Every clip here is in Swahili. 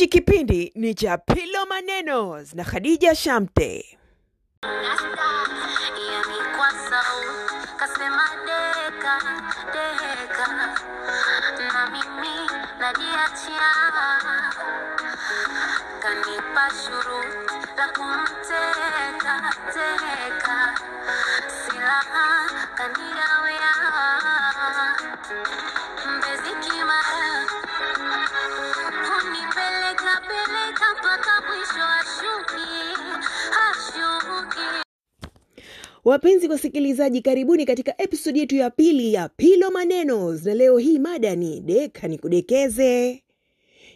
Hichi kipindi ni cha Pilo Manenos na Khadija Shamte. Kanipa shuru la deka Wapenzi wasikilizaji, karibuni katika episodi yetu ya pili ya Pilo Manenos, na leo hii mada ni deka nikudekeze.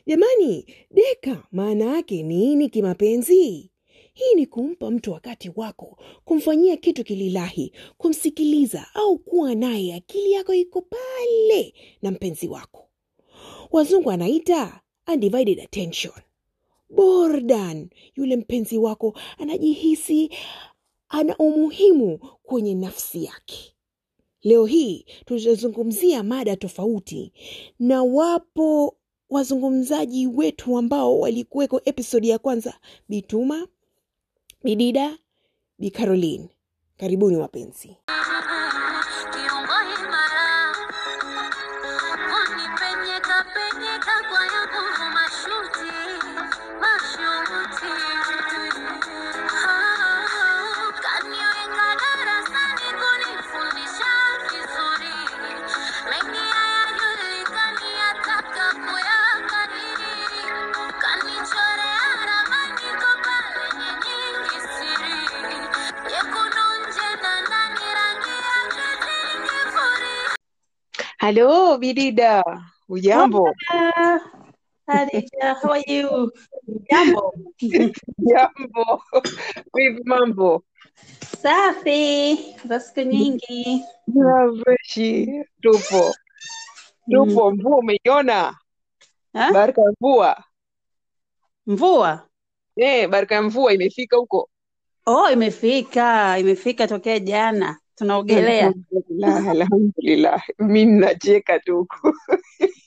Jamani, deka maana yake nini kimapenzi? Hii ni kumpa mtu wakati wako, kumfanyia kitu kililahi, kumsikiliza au kuwa naye, akili yako iko pale na mpenzi wako. Wazungu anaita undivided attention. Bordan, yule mpenzi wako anajihisi ana umuhimu kwenye nafsi yake. Leo hii tutazungumzia mada tofauti, na wapo wazungumzaji wetu ambao walikuweko episodi ya kwanza, Bituma, Bidida, biaroline Karibuni wapenzi. Halo Bidida, ujambo? Hadija, how are you? Jambo. Jambo, vipi mambo? Safi, za siku nyingi. Freshi, tupo tupo. Mvua umeiona? Baraka ya mvua Mvua? eh, baraka ya mvua imefika huko. Oh, imefika, imefika tokea jana. Tunaogelea. Alhamdulillah. Mi nacheka tuku huku.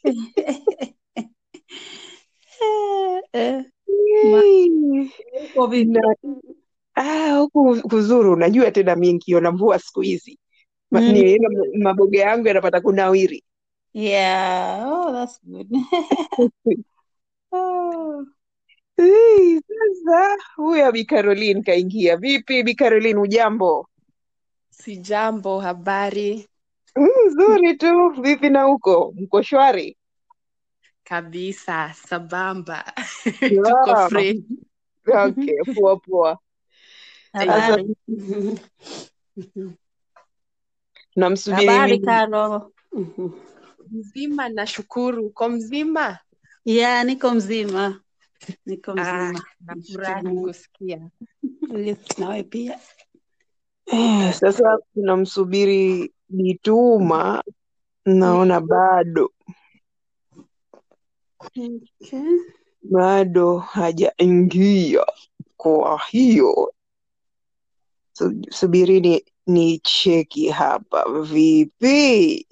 Ah, huku kuzuru, unajua tena mi nkiona mvua siku hizi Mm. maboga yangu yanapata kunawiri. Yeah, oh, that's good. Oh, Hey, Sasa huyo Bi Caroline kaingia. Vipi Bi Caroline, ujambo? Sijambo, habari Mm, Nzuri tu. Vipi na huko, mko shwari? kabisa, sambamba, Wow. tuko free. Okay, poa poa. habari. Habari. Karo. Mzima, nashukuru. Uko mzima? Yeah, niko mzima. Niko Ah, mzima. nafurahi Nashukuru. kusikia. Yes, nawe pia. Eh, Sasa tunamsubiri Bituma, naona bado Okay. bado hajaingia. Kwa hiyo su- subirini ni cheki hapa. Vipi?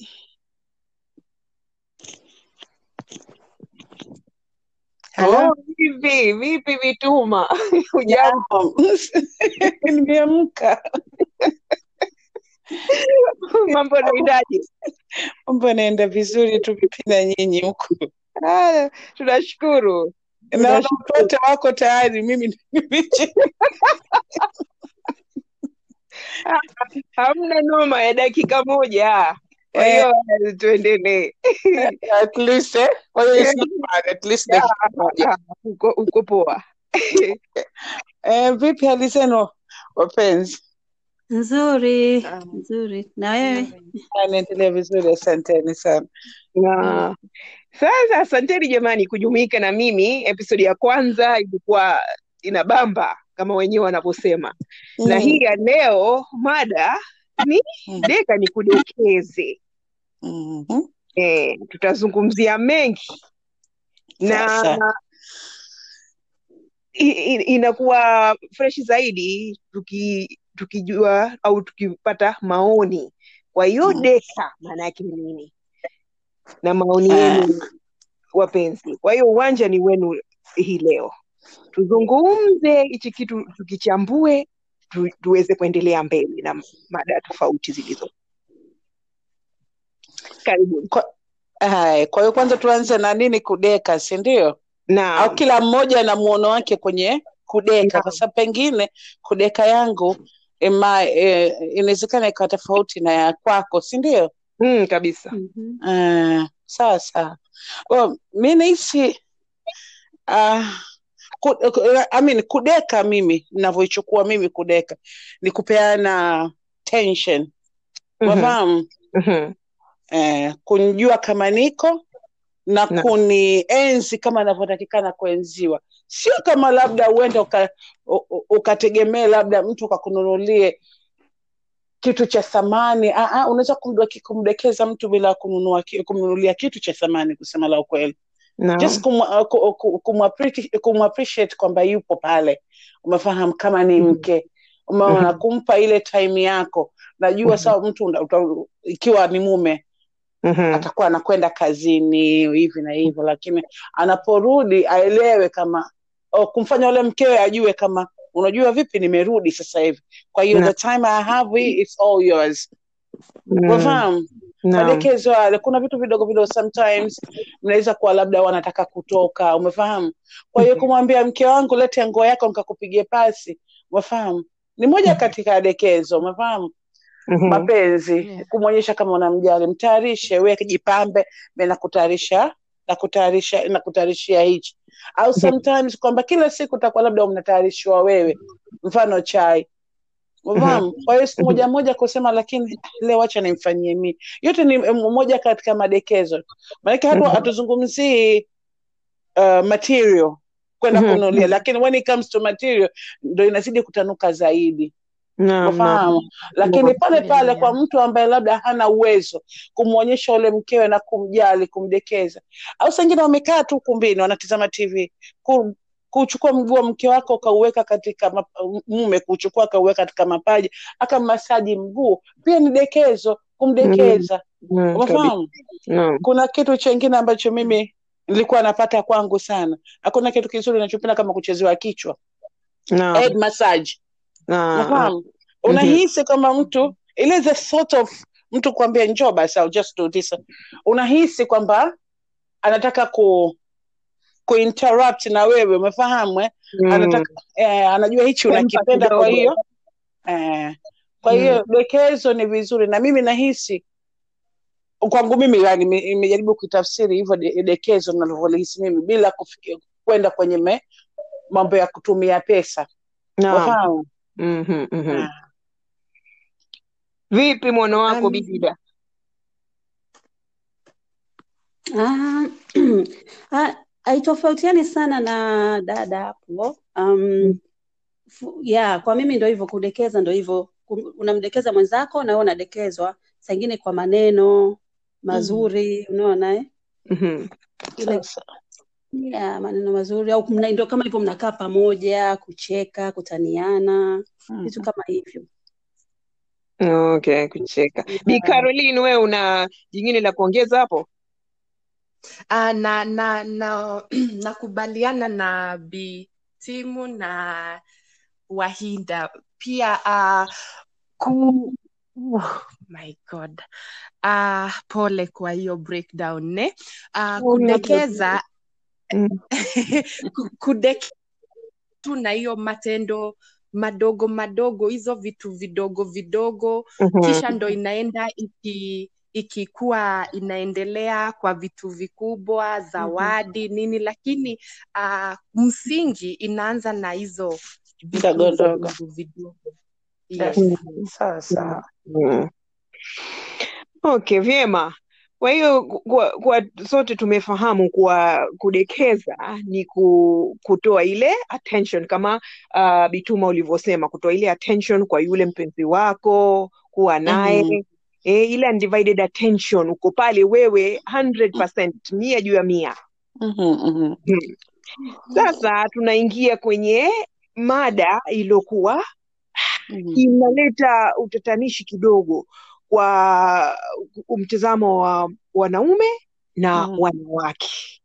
Hello? Oh, vipi vipi vituma? ujambo? Nimeamka, Mambo naendaje? mambo naenda vizuri tu, vipi na nyinyi huku? Ah, tunashukuru. Naona watoto wako tayari, mimi. Hamna noma ya dakika moja. Kwa Eh, tuendelee. at least eh, well, it's not bad, at least dakika moja. Ah, Uko uko poa. Eh, vipi hali zenu wapenzi? Nzuri, nzuri. Na wewe? Anaendelea vizuri, asanteni sana. Na sasa asanteni jamani kujumuika na mimi. Episodi ya kwanza ilikuwa inabamba kama wenyewe wanavyosema, na Mm, hii ya leo mada ni mm, deka ni kudekeze. mhm. Eh, tutazungumzia mengi na inakuwa freshi zaidi tuki, tukijua au tukipata maoni. Kwa hiyo mm, deka maana yake nini, na maoni yenu yenu wapenzi. Kwa hiyo uwanja ni wenu hii leo tuzungumze hichi kitu tukichambue tu, tuweze kuendelea mbele na mada tofauti zilizo karibuni Kwa, hai, kwa hiyo kwanza tuanze na nini kudeka, si ndio? Au kila mmoja na muono wake kwenye kudeka, kwa sababu pengine kudeka yangu ima, e, inawezekana ikawa tofauti na ya kwako, si ndio? mm, kabisa Mhm. Uh, sawa sawa. Well, mi nahisi uh, ku, I mean, kudeka mimi navyoichukua mimi kudeka ni kupeana tension, Mhm, wafahamu mhm, eh, kunijua kama niko na kunienzi kama inavyotakikana kuenziwa, sio kama labda uende uka, u- u- ukategemea labda mtu ukakununulie kitu cha thamani. Ah, ah, unaweza kumdekeza mtu bila kununua kumnunulia kitu cha thamani, kusema la ukweli. Just kum, ku- kumu- kwamba yupo pale, umefahamu, kama ni Mhm, mke, umeona, mhm, kumpa ile time yako. Najua mhm, sawa, mtu ikiwa ni mume mhm, atakuwa anakwenda kazini hivi na hivyo, lakini anaporudi aelewe kama oh, kumfanya ule mkewe ajue kama unajua vipi, nimerudi sasa hivi, kwa hiyo the time I have is all yours. mm, Unafahamu? no. madekezo kuna vitu vidogo vidogo, sometimes mnaweza kuwa labda wanataka kutoka, umefahamu? Kwa hiyo Mhm, kumwambia mke wangu, lete nguo yako nikakupigie pasi, umefahamu? Ni moja katika dekezo, umefahamu? Mhm, Mapenzi, Yeah. kumwonyesha kama unamjali, mtayarishe, we jipambe, me nakutayarisha nakutayarisha nakutayarishia hichi, au mhm, sometimes kwamba kila siku utakuwa labda unatayarishiwa wewe, mfano chai mhm, Unafahamu? Kwa hiyo siku moja moja kusema lakini leo acha nimfanyie mimi. Yote ni moja katika madekezo. Maanake hatu hatuzungumzii uh, material kwenda kununulia, lakini when it comes to material ndo inazidi kutanuka zaidi. Naam Lakini pale pale kwa mtu ambaye labda hana uwezo kumwonyesha ule mkewe na kumjali, kumdekeza, au sengine wamekaa tu ukumbini wanatizama TV ku, kuchukua mguu wa mke wako ukauweka katika mume kuchukua akauweka katika mapaja akamasaji mguu, pia ni dekezo, Mm, kumdekeza. mm, Umefahamu? naam. Kuna kitu chengine ambacho mimi nilikuwa napata kwangu sana. Hakuna kitu kizuri nachopenda kama kuchezewa kichwa, head massage. Ah, Unafahamu? mhm, Unahisi kama mtu ile the sort of mtu kuambia njoo basi I'll just do this. Unahisi kwamba anataka ku kuinterrupt na wewe, umefahamu eh? mm, Anataka eh, anajua hichi unakipenda, kwa hiyo eh, kwa mm, hiyo dekezo ni vizuri, na mimi nahisi kwangu mimi yani, imejaribu kuitafsiri hivyo de- dekezo ninavyolihisi mimi bila kufikia kwenda kwenye me, mambo ya kutumia pesa, naam mhm, mhm. Ah. vipi mwono wako Um, haitofautiani sana na dada hapo. Um, Mm, fu- ya kwa mimi ndo hivyo, kudekeza ndo hivyo, unamdekeza mwenzako na unadekezwa, saingine kwa maneno Mm. mazuri, unaona eh? mhm, Ile Ya maneno mazuri, au mna- ndio kama hivyo, mnakaa pamoja kucheka, kutaniana, vitu mm. kama hivyo. okay kucheka bi Ya. caroline we una jingine la kuongeza hapo uh, na na na nakubaliana na Bi Timu na Wahinda pia uh, ku oh my God. Uh, pole kwa hiyo breakdown ne uh, kudekeza Mm, ku- tu na hiyo matendo madogo madogo hizo vitu vidogo vidogo mhm, kisha ndo inaenda iki ikikuwa inaendelea kwa vitu vikubwa zawadi nini lakini uh, msingi inaanza na hizo ndogo. vidogo vidogo Yes. Sawa sawa. mhm. okay vyema kwa hiyo kwa, kwa sote tumefahamu kuwa kudekeza ni kutoa ile attention kama uh, bituma ulivyosema kutoa ile attention kwa yule mpenzi wako kuwa naye Mhm. e, ile undivided attention uko pale wewe 100% mia juu ya mia Mhm, mhm. hmm. Sasa tunaingia kwenye mada iliyokuwa Mhm. inaleta utatanishi kidogo kwa mtazamo wa wanaume na mm. wanawake.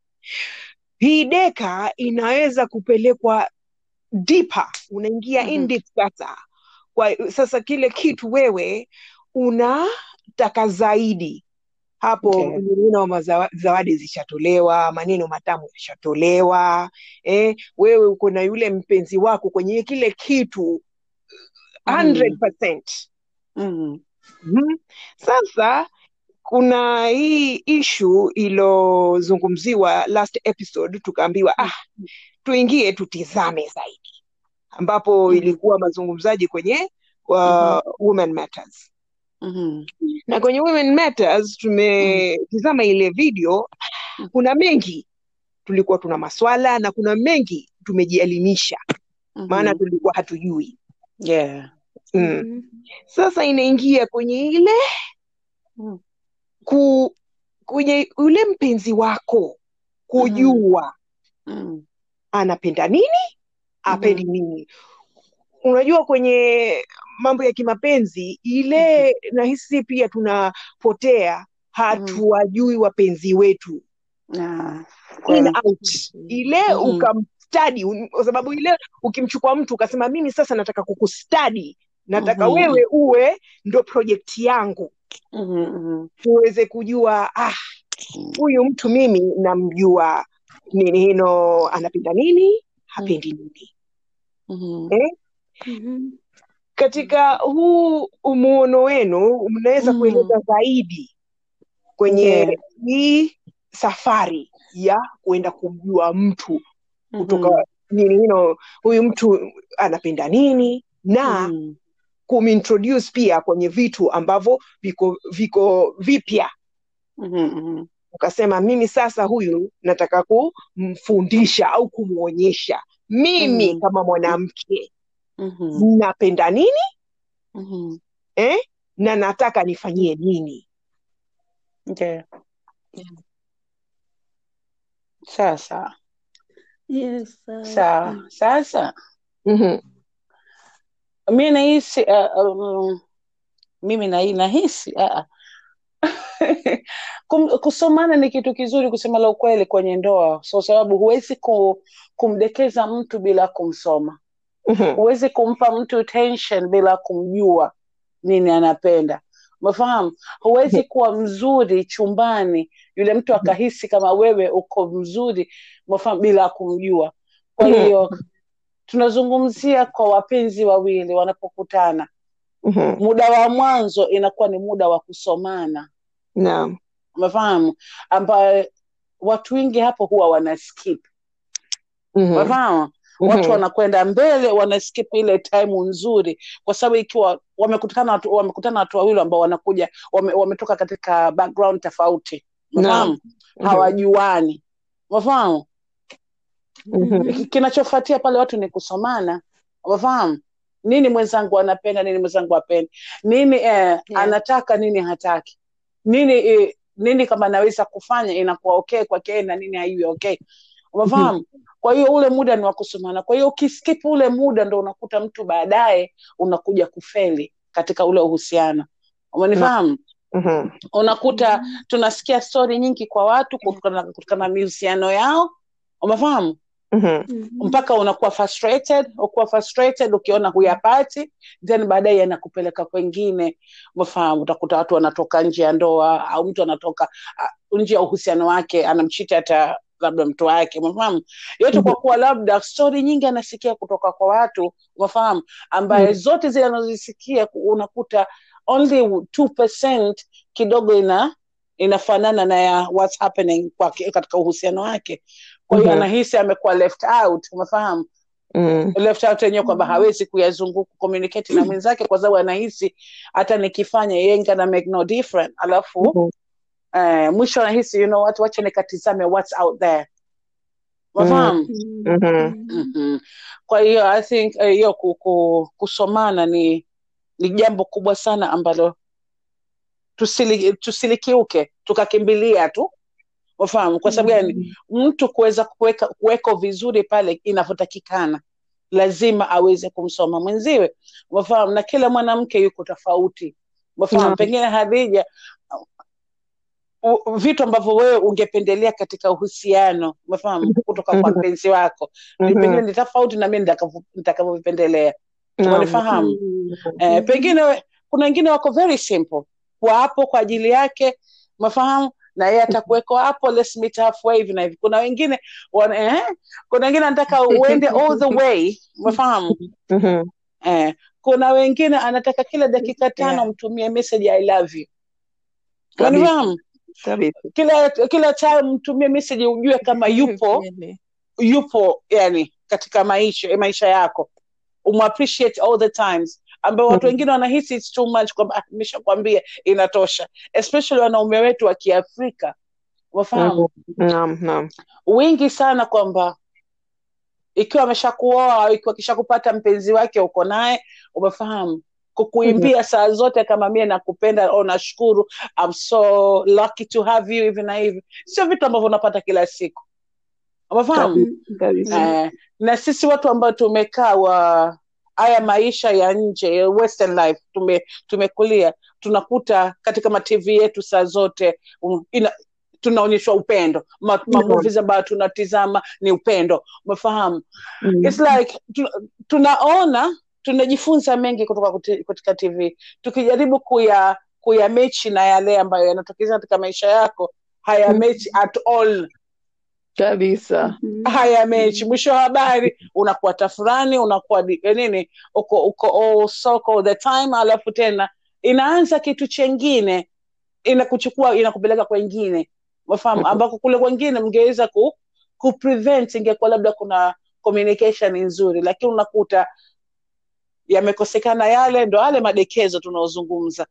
hii deka inaweza kupelekwa deeper unaingia Mhm. in deep sasa kwa sasa kile kitu wewe unataka zaidi hapo Okay. zawadi zishatolewa maneno matamu yashatolewa eh, wewe uko na yule mpenzi wako kwenye kile kitu 100%. Mhm. Mhm. Sasa kuna hii ishu ilozungumziwa last episode tukaambiwa ah, tuingie tutizame zaidi ambapo Mhm. ilikuwa mazungumzaji kwenye uh, Women Matters Mhm. na kwenye Women Matters tumetizama ile video Mhm. kuna mengi tulikuwa tuna maswala na kuna mengi tumejielimisha maana Mhm. tulikuwa hatujui Yeah. Mm. Sasa inaingia kwenye ile Mm. ku, kwenye ule mpenzi wako kujua Mm. anapenda nini apendi nini unajua kwenye mambo ya kimapenzi ile nahisi pia tunapotea hatuwajui wapenzi wetu Yeah. in out ile Mhm. ukamstadi kwa sababu ile ukimchukua mtu ukasema mimi sasa nataka kukustadi nataka Mhm. wewe uwe ndo projekti yangu mm -hmm. tuweze kujua ah huyu mtu mimi namjua nini hino anapenda nini hapendi nini Mhm. eh? Mhm. katika huu umuono wenu mnaweza Mm. kueleza zaidi kwenye Yeah. hii safari ya kuenda kumjua mtu Mhm. kutoka nini hino huyu mtu anapenda nini na Mhm. Kumintroduce pia kwenye vitu ambavyo viko viko vipya mm-hmm. ukasema mimi sasa huyu nataka kumfundisha au kumwonyesha mimi Mhm. kama mwanamke Mhm. napenda nini Mhm. eh? na nataka nifanyie nini Okay. Sasa Yes, uh, sawa. Sasa mm-hmm. Mi nahisi uh, um, mimi na nahisi uh, kusomana ni kitu kizuri kusema la ukweli kwenye ndoa, so sababu huwezi ku, kumdekeza mtu bila kumsoma, Mm-hmm. huwezi kumpa mtu tension bila kumjua nini anapenda. Umefahamu? Huwezi kuwa mzuri chumbani yule mtu akahisi kama wewe uko mzuri, umefahamu, bila kumjua. Kwa hiyo tunazungumzia kwa wapenzi wawili wanapokutana, Mm-hmm. muda wa mwanzo inakuwa ni muda wa kusomana. Naam. umefahamu? Ambayo watu wengi hapo huwa wana mm-hmm. umefahamu? Mhm. watu wanakwenda mbele wanaskip ile time nzuri. Kwa sababu ikiwa wamekutana watu wamekutana watu wawili ambao wanakuja wame, wametoka katika background tofauti. Umefahamu? Mhm. hawajuani. Umefahamu Mhm. Ki- kinachofuatia pale watu ni kusomana. Wafahamu? Nini mwenzangu anapenda nini mwenzangu apendi nini eh, anataka nini hataki? Nini eh, nini kama naweza kufanya inakuwa okay kwake na nini haiwi okay? Umefahamu kwa hiyo ule muda ni wa kusomana. Kwa hiyo ukiskip ule muda ndo unakuta mtu baadaye unakuja kufeli katika ule uhusiano. Umenifahamu? Mhm. unakuta tunasikia stori nyingi kwa watu kutokana kutokana na mahusiano yao. Umefahamu Mhm. mpaka unakuwa frustrated ukuwa frustrated ukiona huyapati then baadaye anakupeleka kwengine. Umefahamu utakuta watu wanatoka nje ya ndoa au mtu anatoka uh, nje ya uhusiano wake anamchita hata labda mtu wake. Umefahamu yote kwa kuwa labda stori nyingi anasikia kutoka kwa watu. Umefahamu ambaye Mhm. zote zile anazosikia unakuta only 2% kidogo ina inafanana na ya what's happening kwa, katika uhusiano wake kwa hiyo Mhm. anahisi amekuwa left out umefahamu Mhm. left out yenyewe kwamba hawezi kuyazunguka communicate na mwenzake kwa sababu anahisi hata nikifanya yeye ain't gonna make no different alafu Mhm. eh, mwisho anahisi you know watu wache nikatizame what's out there umefahamu mm-hmm. kwa hiyo i think eh, hiyo ku, ku, kusomana ni ni jambo kubwa sana ambalo tusili, tusilikiuke tukakimbilia tu ufahamu kwa sababu gani mtu kuweza kuweka kuweko vizuri pale inavyotakikana lazima aweze kumsoma mwenziwe umefahamu na kila mwanamke yuko tofauti umefahamu Naam. pengine hadija vitu ambavyo wewe ungependelea katika uhusiano umefahamu kutoka kwa mpenzi wako ni Mhm. pengine ni tofauti na mimi nitakavyo- nitakavyovipendelea Naam. umenifahamu Mm. eh, pengine kuna wengine wako very simple kwa hapo kwa ajili yake umefahamu na yeye atakuweko hapo let's meet halfway hivi na hivi. Kuna wengine wana, eh, kuna wengine anataka uende all the way umefahamu? Mhm. eh, kuna wengine anataka kila dakika tano Yeah. mtumie message i love you. Kabisa. kila kila time mtumie message ujue kama yupo yupo yani katika maisha maisha yako. Umappreciate all the times ambao watu Mhm. wengine wanahisi it's too much kwamba "Ah, nimeshakwambia inatosha. Especially wanaume wetu wa kiafrika umefahamu Naam, naam. wingi sana kwamba ikiwa ameshakuoa au ikiwa kishakupata mpenzi wake uko naye umefahamu? Kukuimbia saa zote kama mie nakupenda au nashukuru I'm so lucky to have you hivi na hivi. Sio vitu ambavyo unapata kila siku. Umefahamu? Eh, na sisi watu ambao tumekaa wa haya maisha ya nje western life tume, tumekulia tunakuta katika matv yetu saa zote um, ina, tunaonyeshwa upendo Ma, ma Mhm. ambayo tunatizama ni upendo umefahamu Mm. It's like tu, tunaona tunajifunza mengi kutoka katika tv tukijaribu kuya kuya mechi na yale ambayo yanatokeza katika maisha yako haya Mhm. mechi at all Kabisa. haya mechi mwisho wa habari unakuwa tafurani unakuwa eh, nini uko uko all soko the time alafu tena inaanza kitu chengine inakuchukua inakupeleka kwengine. Mafahamu Mhm. ambako kule kwengine mngeweza ku, ku prevent ingekuwa labda kuna communication nzuri lakini unakuta yamekosekana yale ndo yale madekezo tunaozungumza.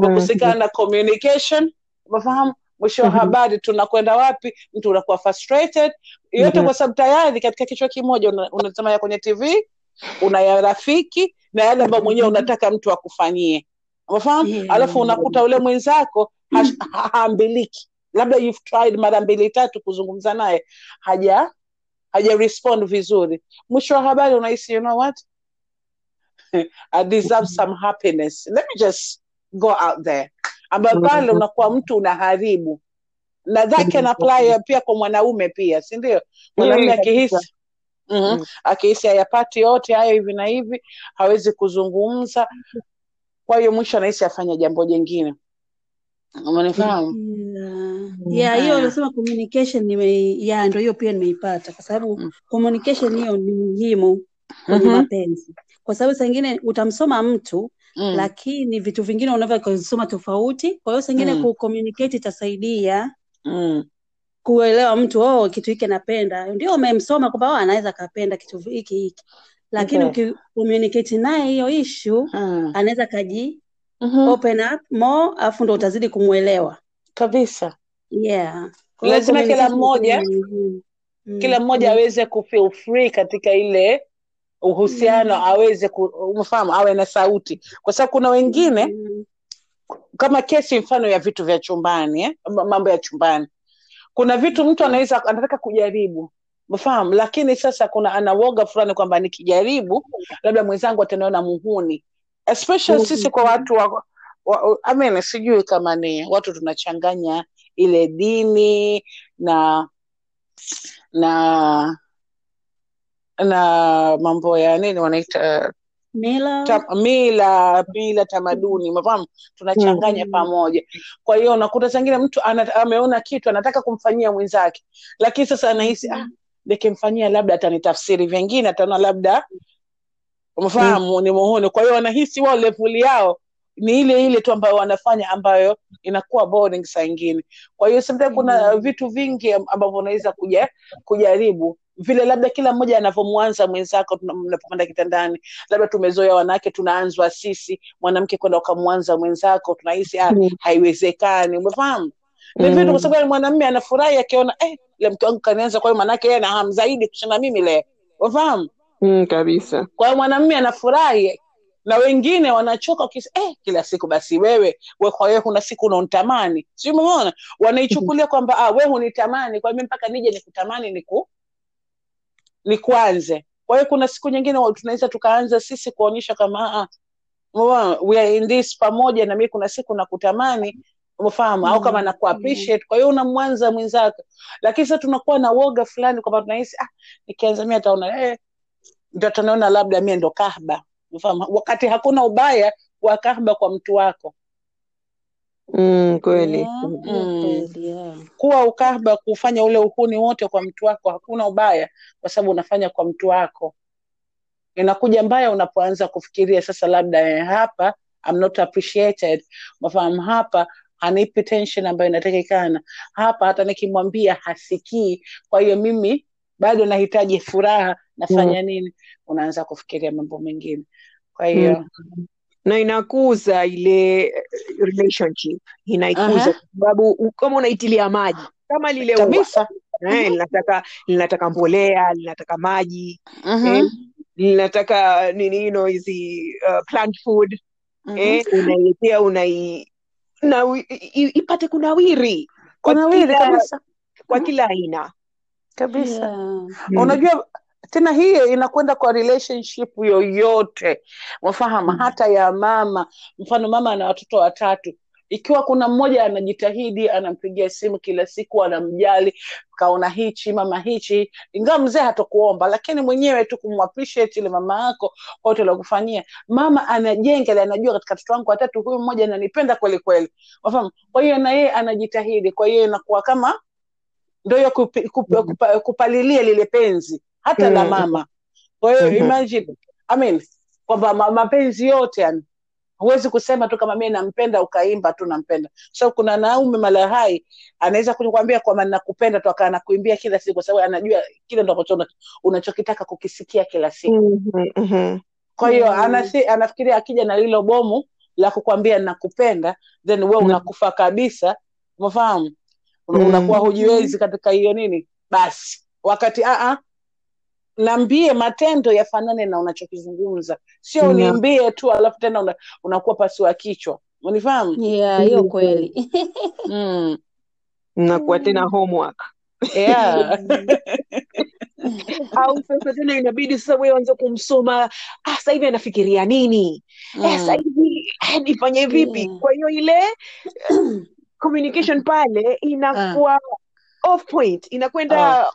Kukosekana communication umefahamu mwisho wa Mhm. habari tunakwenda wapi mtu unakuwa frustrated yote Mhm. kwa sababu tayari katika kichwa kimoja una- ya kwenye tv una ya rafiki na yale ambayo mwenyewe unataka mtu akufanyie umefahamu Yeah. alafu unakuta ule mwenzako haambiliki labda you've tried mara mbili tatu kuzungumza naye haja haja respond vizuri mwisho wa habari unahisi you know what I deserve some happiness. Let me just go out there. Ambayo pale unakuwa mtu unaharibu. Na that can apply pia kwa mwanaume pia, si ndio? Mwanaume akihisi mm-hmm. akihisi hayapati yote hayo hivi na hivi, hawezi kuzungumza. Kwa hiyo mwisho anahisi afanye jambo jingine. Umenifahamu? Yeah. Yeah, hiyo yeah, unasema communication nime ya ndio hiyo pia nimeipata kwa sababu Mm. communication hiyo ni muhimu kwenye Mhm. mapenzi, kwa sababu saa ingine utamsoma mtu Mm. lakini vitu vingine unaweza kusoma tofauti. Kwa hiyo sengine Mm. kucommunicate itasaidia Mm. kuelewa mtu oh, kitu hiki anapenda, ndio umemsoma kwamba oh, anaweza akapenda kitu hiki hiki, lakini Okay. ukicommunicate naye hiyo issue Mm. anaweza kaji Mhm. open up more, afu ndo utazidi kumwelewa. Kabisa. Yeah. Lazima kila mmoja. Mm. kila mmoja aweze kufeel free katika ile uhusiano Mm. aweze ku, awe na sauti kwa sababu kuna wengine Mm. kama kesi mfano ya vitu vya chumbani eh? mambo ya chumbani kuna vitu mtu anaweza anataka kujaribu mfahamu lakini sasa kuna anawoga fulani kwamba nikijaribu labda mwenzangu ataniona muhuni especially sisi kwa watu wa, wa, I mean, sijui kama ni watu tunachanganya ile dini na na na mambo ya nini wanaita Mila. ta, mila mila tamaduni mafahamu tunachanganya Mm. pamoja. Kwa hiyo unakuta sangine mtu ana, ameona kitu anataka kumfanyia mwenzake lakini sasa anahisi ah, nikimfanyia labda atanitafsiri vingine ataona labda umefahamu ni muhuni. Kwa hiyo wanahisi wao levuli yao ni ile ile tu ambayo wanafanya ambayo inakuwa boring saa ingine. Kwa hiyo sometimes kuna Mm. vitu vingi ambavyo unaweza kuja kujaribu vile labda kila mmoja anavyomwanza mwenzako mnapopanda kitandani. Labda tumezoea wanawake tunaanzwa sisi mwanamke kwenda ukamwanza mwenzako tunahisi ah, Mm. haiwezekani umefahamu? Mm. vitu kwa sababu mwanamume anafurahi akiona eh, le mke wangu kanianza kwa hiyo manake yeye ana hamu zaidi kushinda mimi leo. Umefahamu? Mm, kabisa. kwa hiyo mwanamume anafurahi na wengine wanachoka wakisema eh, kila siku basi wewe we kwa kuna siku unanitamani si umeona? Wanaichukulia kwamba ah, we hunitamani kwa mimi mpaka nije nikutamani niku nikuanze kwa hiyo kuna siku nyingine tunaweza tukaanza sisi kuonyesha kama uh, we are in this pamoja na mimi kuna siku nakutamani umefahamu au kama na kuappreciate. appreciate. Kwa hiyo unamwanza mwenzako. Lakini sasa tunakuwa na woga fulani kwamba tunahisi ah, nikianza mimi ataona eh, ndio ataniona labda mie ndo kahba umefahamu? Wakati hakuna ubaya wa kahba kwa mtu wako Mm, kweli. Mm. kuwa ukahaba, kufanya ule uhuni wote kwa mtu wako hakuna ubaya kwa sababu unafanya kwa mtu wako. Inakuja mbaya unapoanza kufikiria sasa labda eh, hapa I'm not appreciated. Mafahamu hapa hanipi tension ambayo inatakikana. Hapa hata nikimwambia hasikii. Kwa hiyo mimi bado nahitaji furaha nafanya nini? Unaanza kufikiria mambo mengine. Kwa hiyo na inakuza ile eh, relationship. Inaikuza kwa sababu kama unaitilia maji kama lile kabisa. eh, linataka linataka mbolea linataka maji Mhm, eh, linataka nini you know, hizi uh, plant food mhm. eh, unailetea unai na i- i- ipate kunawiri. Kwa kila kabisa. kwa Mhm, kila aina. Kabisa. Yeah. unajua tena hiyo inakwenda kwa relationship yoyote. Mfahamu hata ya mama mfano mama ana watoto watatu. Ikiwa kuna mmoja anajitahidi anampigia simu kila siku anamjali kaona hichi mama hichi ingawa mzee hatokuomba lakini mwenyewe tu kumappreciate ile mama yako wote kufanyia. Mama anajenga ile anajua katika toto wangu watatu huyu mmoja ananipenda kweli kweli. Wafahamu kwa hiyo na yeye anajitahidi kwa hiyo inakuwa kama ndo hiyo kupa, kupalilia lile penzi hata la Mm. mama kwa hiyo Mhm. imagine I mean, kwamba mapenzi yote yani huwezi kusema tu kama mie nampenda ukaimba tu nampenda so kuna naume malahai anaweza kukwambia kwamba nakupenda tu akaa nakuimbia kila siku kwa sababu anajua kile ndo unachokitaka kukisikia kila siku Mhm, mhm. kwa hiyo Mm. anafikiria akija na lilo bomu la kukwambia nakupenda then we Mm. unakufa kabisa umefahamu Mm. unakuwa hujiwezi katika hiyo nini basi wakati aa naambie matendo yafanane na unachokizungumza sio Yeah. uniimbie tu alafu tena una, unakuwa wa kichwa unifahamu Yeah, hiyo Mm. kweli. mm. Mnakuwa tena homework yeah. au sasa tena inabidi sasa wewe anze kumsoma ah, sasa hivi anafikiria nini eh, sasa mm. hivi eh, nifanye vipi Yeah. kwa hiyo ile eh, communication pale inakuwa off point inakwenda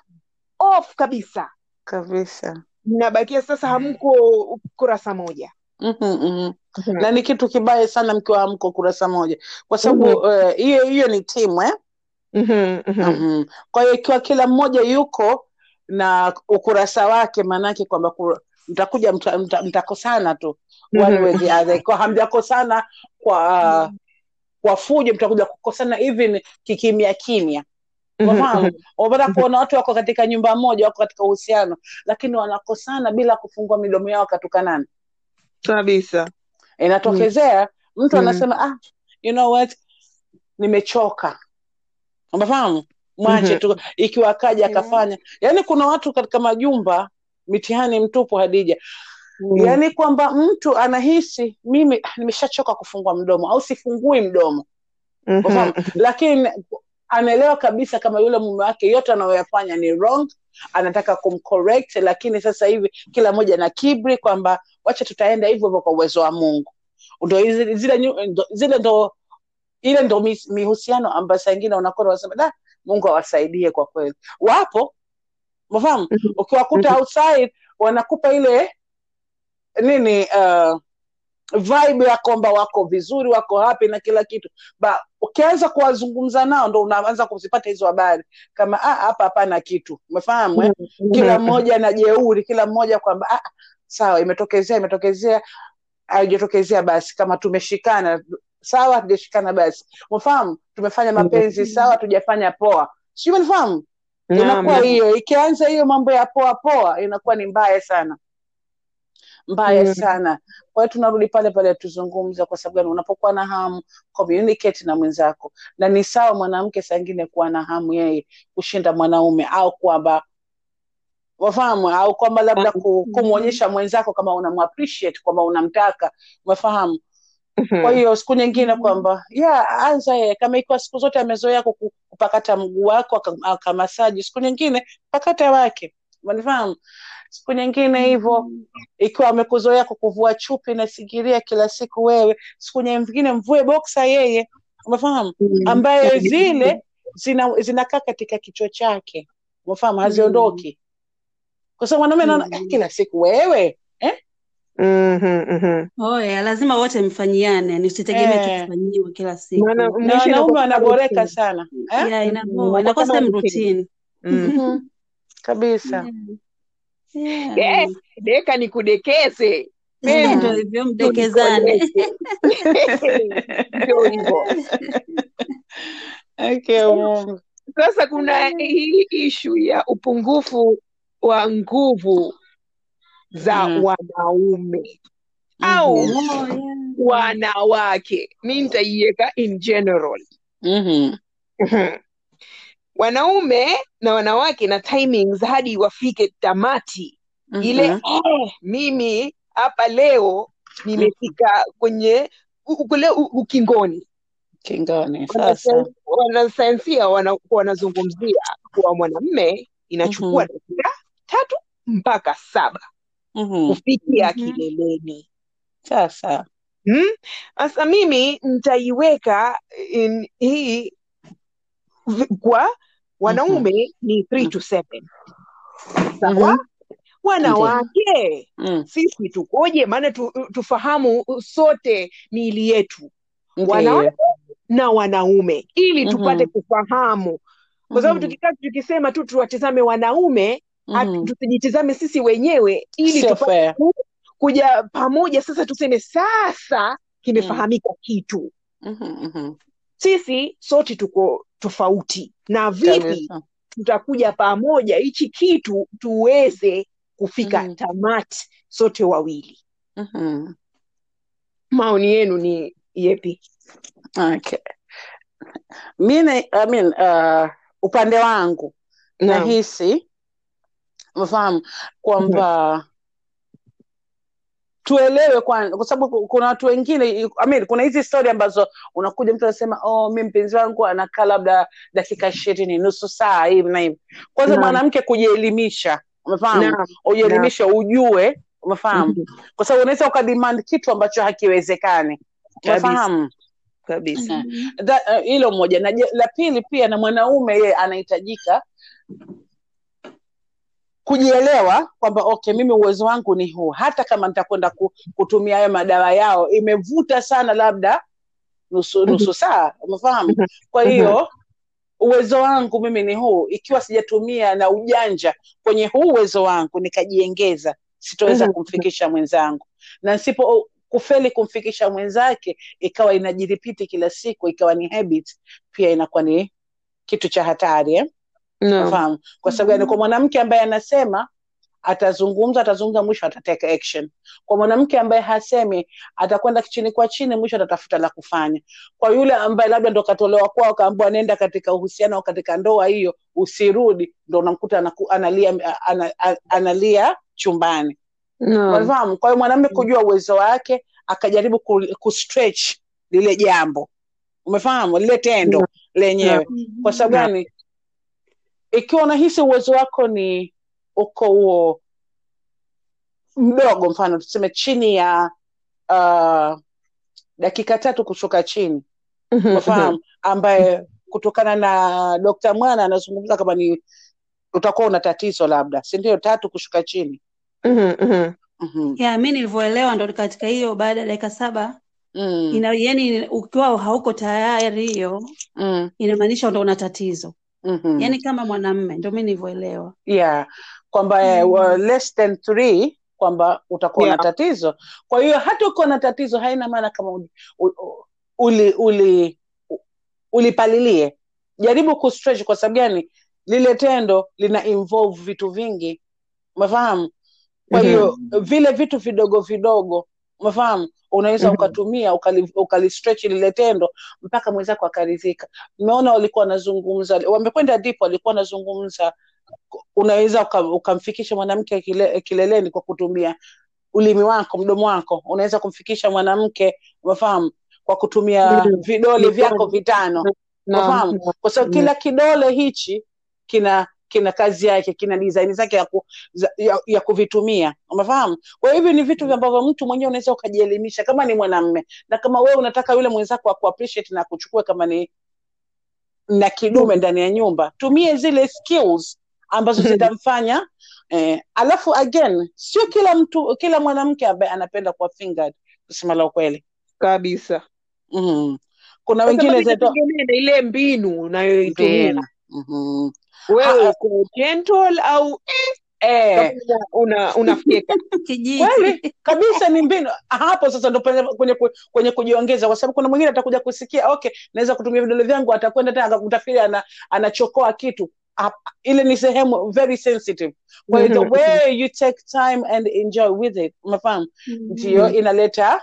off kabisa kabisa mnabakia sasa hamko kurasa moja Mhm, mhm. na ni kitu kibaya sana mkiwa hamko kurasa moja kwa sababu eh, hiyo hiyo ni timu eh? Mhm, mhm. Mhm. Kwa hiyo ikiwa kila mmoja yuko na ukurasa wake, maanake kwamba ku- mtakuja mta, mta, mtakosana tu one way the other. kwa hamjakosana kwa kwa fujo, mtakuja kukosana even kikimya kimya. Unapata kuona watu wako katika nyumba moja, wako katika uhusiano, lakini wanakosana bila kufungua midomo yao wakatukanana. kabisa Inatokezea mtu Mm. anasema ah, you know what, nimechoka. Unafahamu? Mwache Mhm. tu, ikiwa akaja Yeah. akafanya. Yaani kuna watu katika majumba mitihani mtupu, Hadija, Mm. yaani kwamba mtu anahisi mimi ah, nimeshachoka kufungua mdomo au sifungui mdomo, Mm-hmm. Lakini anaelewa kabisa kama yule mume wake yote anayoyafanya ni wrong, anataka kumcorrect, lakini sasa hivi kila mmoja na kibri kwamba wacha tutaenda hivyo hivyo kwa uwezo wa Mungu. Ndo zile zile ndo ile ndo mihusiano ambayo saa ingine unakuwa unasema da, Mungu awasaidie kwa kweli. Wapo, umefahamu? Mhm. Ukiwakuta Mhm. outside wanakupa ile nini uh, vibe ya kwamba wako vizuri, wako happy na kila kitu. Ba ukianza kuwazungumza nao ndo unaanza kuzipata hizo habari. Kama ah, hapa hapana kitu. Umefahamu eh? Kila mmoja na jeuri, kila mmoja kwamba ah, sawa, imetokezea imetokezea, haijatokezea basi, kama tumeshikana. Sawa, tujashikana basi, umefahamu, tumefanya mapenzi sawa, tujafanya poa, sijui umenifahamu. Inakuwa hiyo, ikianza hiyo mambo ya poa poa, inakuwa ni mbaya sana mbaya Mm. sana. Kwa hiyo tunarudi pale pale tuzungumze, kwa sababu gani? Unapokuwa na hamu, communicate na mwenzako, na ni sawa mwanamke sangine kuwa na hamu yeye kushinda mwanaume, au kwamba wafahamu, au kwamba labda kumwonyesha mwenzako kama unamappreciate kwamba unamtaka, umefahamu. Kwa hiyo siku nyingine kwamba yeah, anza yeye, kama ikiwa siku zote amezoea kupakata mguu wako akamasaji, siku nyingine pakata wake, umenifahamu? Siku nyingine hivyo ikiwa amekuzoea kukuvua chupi na sigiria kila siku wewe, siku nyingine mvue boksa yeye, umefahamu Mm. ambaye zile zina zinakaa katika kichwa chake umefahamu haziondoki kwa sababu mwanaume anaona Mm. "Eh, kila siku wewe eh? Mhm, mhm. Oya, lazima wote mfanyiane, nisitegemee tu Eh. kila siku. Wanaume wanaboreka sana eh? Yeah, inakosa inakuwa inakuwa kama same routine. routine. Mm. Yeah. Yes, deka Eh, Baby, Ndio hivyo, mdekezane. Ndio hivyo. okay, Mungu. Sasa kuna hii ishu ya upungufu wa nguvu za Mm. wanaume au Mhm. Oh, yeah. wanawake, mi nitaiweka in general. Mhm. Wanaume na wanawake na timings hadi wafike tamati ile Mhm. eh, mimi hapa leo nimefika kwenye kule ukingoni kingoni sasa wanasayansia wanazungumzia kuwa mwanamme inachukua Mhm. dakika tatu mpaka saba Mhm. kufikia Mhm. kileleni sasa Hmm? Sasa mimi nitaiweka hii vi- kwa wanaume ni three to seven sawa Mhm. wanawake Mm. sisi tukoje maana tu, tufahamu sote miili yetu okay. wanawake na wanaume ili tupate Mhm. kufahamu kwa sababu Mhm. tukikaa tukisema tu tuwatizame wanaume mm-hmm. tusijitizame sisi wenyewe ili tupate ku- kuja pamoja sasa tuseme sasa kimefahamika kitu Mhm. Sisi sote tuko tofauti na vipi tutakuja pamoja hichi kitu tuweze kufika Mhm. tamati sote wawili Mhm. maoni yenu ni yepi Okay. I mean, uh, upande wangu nahisi mfahamu kwamba tuelewe kwanza kwa sababu kuna watu wengine I mean, kuna hizi stori ambazo unakuja mtu anasema oh, mi mpenzi wangu anakaa labda dakika ishirini nusu saa hivi na hivi. Kwanza mwanamke kujielimisha umefahamu? Ujielimishe ujue umefahamu? Mhm. kwa sababu unaweza ukademand kitu ambacho hakiwezekani. Umefahamu? Kabisa. That- uh, moja. Na la pili pia na mwanaume yeye anahitajika kujielewa kwamba okay mimi uwezo wangu ni huu. Hata kama nitakwenda kutumia hayo madawa yao imevuta sana labda nusu, nusu saa umefahamu? Kwa hiyo uwezo wangu mimi ni huu. Ikiwa sijatumia na ujanja kwenye huu uwezo wangu nikajiengeza sitoweza Mhm. kumfikisha mwenzangu. Na nsipo kufeli kumfikisha mwenzake ikawa inajiripiti kila siku ikawa ni habit pia inakuwa ni kitu cha hatari eh? Naam. Unafahamu? kwa sababu gani kwa mwanamke ambaye anasema atazungumza atazungumza mwisho atateka action. Kwa mwanamke ambaye hasemi atakwenda chini kwa chini mwisho atatafuta la kufanya. Kwa yule ambaye labda ndo katolewa kwao kaambiwa nenda katika uhusiano au katika ndoa hiyo usirudi ndo unamkuta analia, ana, ana, analia chumbani. Unafahamu kwa hiyo mwanamume kujua uwezo wake akajaribu ku, kustretch lile jambo. Umefahamu? Lile tendo lenyewe. Kwa sababu gani ikiwa unahisi uwezo wako ni uko huo mdogo mfano tuseme chini ya uh, dakika tatu kushuka chini Mhm. ambaye kutokana na dokta mwana anazungumza kama ni utakuwa una tatizo labda si ndio tatu kushuka chini Mhm. Mhm. mm-hmm. ya mi nilivyoelewa ndo katika hiyo baada ya dakika saba mm. ina, yani ukiwa hauko tayari hiyo mm. inamaanisha ndo una tatizo mm-hmm. yani kama mwanamme ndo mi nilivyoelewa. Yeah. Kwamba mm -hmm. less than three kwamba utakuwa Yeah. na tatizo. Kwa hiyo hata ukiwa na tatizo haina maana kama uli, uli, uli, ulipalilie. Jaribu kustretch kwa sababu gani? Lile tendo lina involve vitu vingi. Umefahamu? Kwa hiyo vile vitu vidogo vidogo umefahamu unaweza Mhm. ukatumia ukali, ukali stretch lile tendo mpaka mwenzako akaridhika. Umeona walikuwa wanazungumza wamekwenda deep walikuwa wanazungumza. Unaweza ukamfikisha mwanamke kile, kileleni kwa kutumia ulimi wako mdomo wako. Unaweza kumfikisha mwanamke umefahamu kwa kutumia vidole vyako vitano umefahamu? Kwa sababu kila kidole hichi kina kina kazi yake kina design zake ya, ku, za, ya, ya kuvitumia. Umefahamu kwa hivyo ni vitu ambavyo mtu mwenyewe unaweza ukajielimisha kama ni mwanamme na kama wewe unataka yule mwenzako aku appreciate na kuchukua kama ni na kidume ndani ya nyumba tumie zile skills ambazo zitamfanya eh, alafu again sio kila mtu kila mwanamke ambaye anapenda kuwa fingered kusema la ukweli. Kabisa. Mm. kuna wengine zetu ile mbinu unayoitumia mm-hmm. Wewe Ah, uko gentle au eh, una unafyeka kweli? Kabisa ni mbinu. Hapo sasa ndo kwenye, kwenye kujiongeza kwa sababu kuna mwingine atakuja kusikia okay naweza kutumia vidole vyangu atakwenda tena akakutafikiri ana, anachokoa kitu. Hap- ile ni sehemu very sensitive. Kwa hiyo the way you take time and enjoy with it umefahamu? Ndio inaleta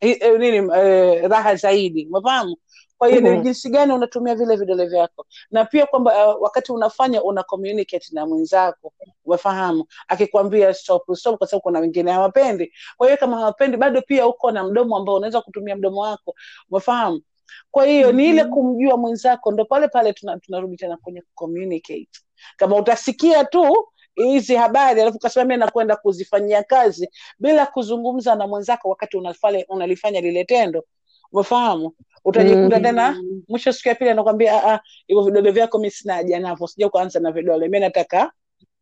eh, nini uh, raha zaidi umefahamu kwa hiyo ni Mhm. jinsi gani unatumia vile vidole vyako? Na pia kwamba uh, wakati unafanya una communicate na mwenzako umefahamu akikwambia stop stop kwa sababu kuna wengine hawapendi. Kwa hiyo kama hawapendi bado pia uko na mdomo ambao unaweza kutumia mdomo wako umefahamu? Kwa hiyo ni ile kumjua mwenzako ndo pale pale tuna- tena kwenye communicate. Kama utasikia tu hizi habari alafu ukasema mi nakwenda kuzifanyia kazi bila kuzungumza na mwenzako wakati unafale, unalifanya lile tendo umefahamu? Utajikuta Mm. tena mwisho siku ya pili anakwambia "Ah, ah, hivyo vidole vyako mi sina haja navyo sija kuanza na vidole mi nataka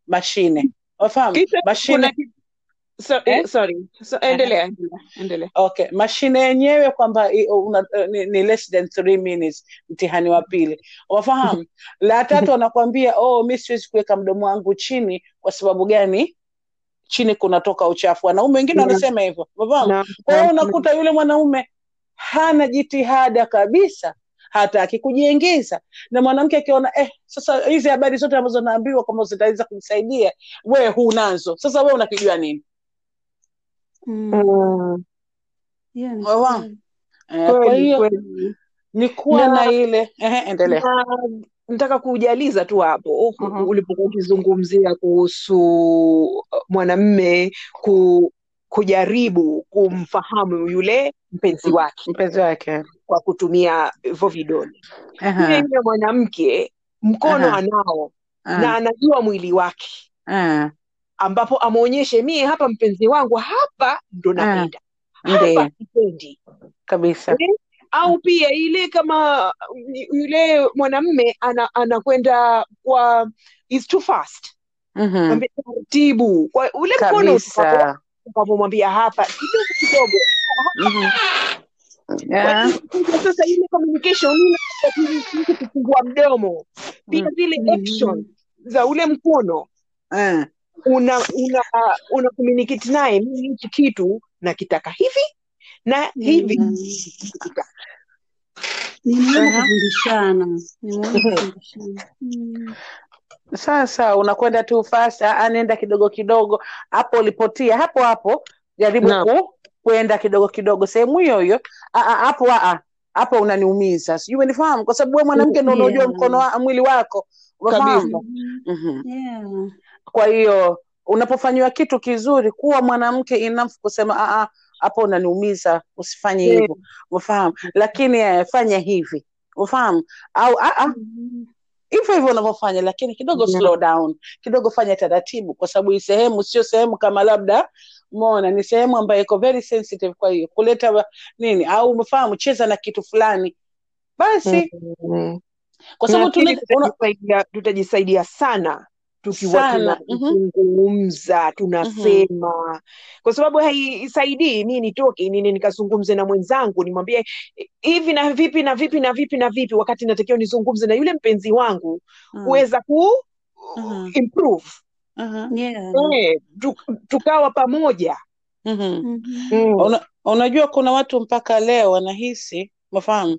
mashine. Umefahamu? Mashine kuna so, Eh? sorry. So, endelea endelea endelea. Okay. Mashine yenyewe kwamba ni, ni less than three minutes mtihani wa pili. Wafahamu la tatu anakwambia oh mi siwezi kuweka mdomo wangu chini kwa sababu gani? Chini kunatoka uchafu. Wanaume wengine wanasema hivyo. Wafahamu kwa hiyo unakuta yule mwanaume hana jitihada kabisa hataki kujiingiza na mwanamke akiona eh, sasa hizi habari zote ambazo naambiwa kwamba zitaweza kumsaidia we hunazo sasa we unakijua nini mm. Yeah, Wawa. kweli. eh, kwa hiyo ni kuwa Na- na ile ehe, endelea nataka kujaliza tu hapo Mhm. ulipokuwa ukizungumzia kuhusu uh, mwanamme ku, kujaribu kumfahamu yule mpenzi Mm. wake mpenzi wake. kwa kutumia hivyo vidole. Uh-huh. yule mwanamke mkono Aha. anao ah, na anajua mwili wake. Ah, ambapo amwonyeshe mie hapa mpenzi wangu hapa ndo napenda. Ndiyo hapa sipendi. Kabisa. Eh? au pia ile kama yule mwanamme ana- anakwenda kwa is too fast. Mhm, taratibu. Kwa ule mkono kabisa utakapomwambia hapa kidogo kidogo. Hiyo sasa ile communication kufungua mdomo. Pia Mm. zile action za ule mkono ah, una una una communicate naye mimi hichi kitu nakitaka hivi na hivi. Mm. Ni muhimu kufundishana, ni muhimu kufundishana. Mm. Sasa unakwenda tu fast ah, ah, kidogo kidogo hapo ulipotia hapo hapo jaribu ku, kuenda kidogo kidogo sehemu hiyo hiyo Ah, hapo hapo unaniumiza sijui umenifahamu kwa sababu wewe mwanamke Yeah. mkono wa, mwili wako. Mhm. Mhm. Yeah. kwa hiyo unapofanyiwa kitu kizuri kuwa mwanamke enough kusema "Ah, ah, hapo unaniumiza usifanye Yeah. hivyo lakini eh, fanya hivi ufahamu au a ah, Mhm. Hivyo hivyo unavyofanya lakini kidogo Yeah. slow down kidogo fanya taratibu kwa sababu hii sehemu sio sehemu kama labda Mona ni sehemu ambayo iko very sensitive kwa hiyo kuleta nini au umefahamu cheza na kitu fulani basi Mm. kwa sababu tutajisaidia sana tukiwa tunazungumza mm-hmm. tunasema kwa sababu haisaidii mi nitoke nini nikazungumze na mwenzangu nimwambie hivi na vipi na vipi na vipi na vipi wakati natakiwa nizungumze na yule mpenzi wangu Mm. kuweza ku Mhm. improve Mhm. Yeah. eh, tukawa pamoja mm-hmm. mm. Una, unajua kuna watu mpaka leo wanahisi mafahamu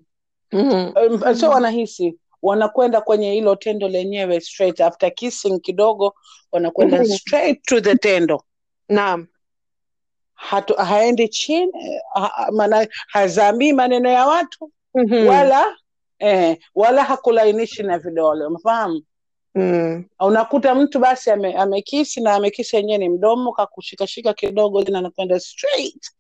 mm-hmm. so wanahisi wanakwenda kwenye hilo tendo lenyewe straight after kissing kidogo wanakwenda Mhm. straight to the tendo naam Hatu, haendi chini ha, maana hazambii maneno ya watu Mhm. wala eh, wala hakulainishi na vidole umefahamu mm. unakuta mtu basi ame, amekisi na amekisi yenyewe ni mdomo kakushikashika kidogo anakwenda straight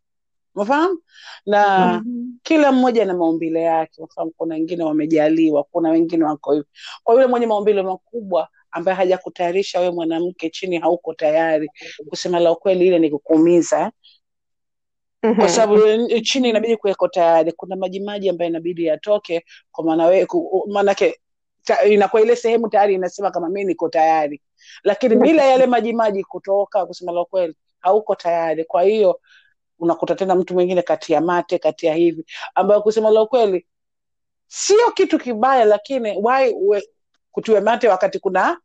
umefahamu na Mhm. kila mmoja na maumbile yake. Unafahamu kuna wengine wamejaliwa kuna wengine wako hivi. Kwa yule mwenye maumbile makubwa ambaye hajakutayarisha wewe mwanamke chini hauko tayari. Kusema la ukweli ile ni kukuumiza. Kwa sababu chini inabidi kuweko tayari. Kuna majimaji ambayo inabidi yatoke kwa maana maanake inakuwa ile sehemu tayari inasema kama mi niko tayari. Lakini bila yale majimaji kutoka kusema la ukweli hauko tayari. Kwa hiyo unakuta tena mtu mwingine kati ya mate kati ya hivi ambayo kusema la ukweli sio kitu kibaya lakini why kutiwe mate wakati kuna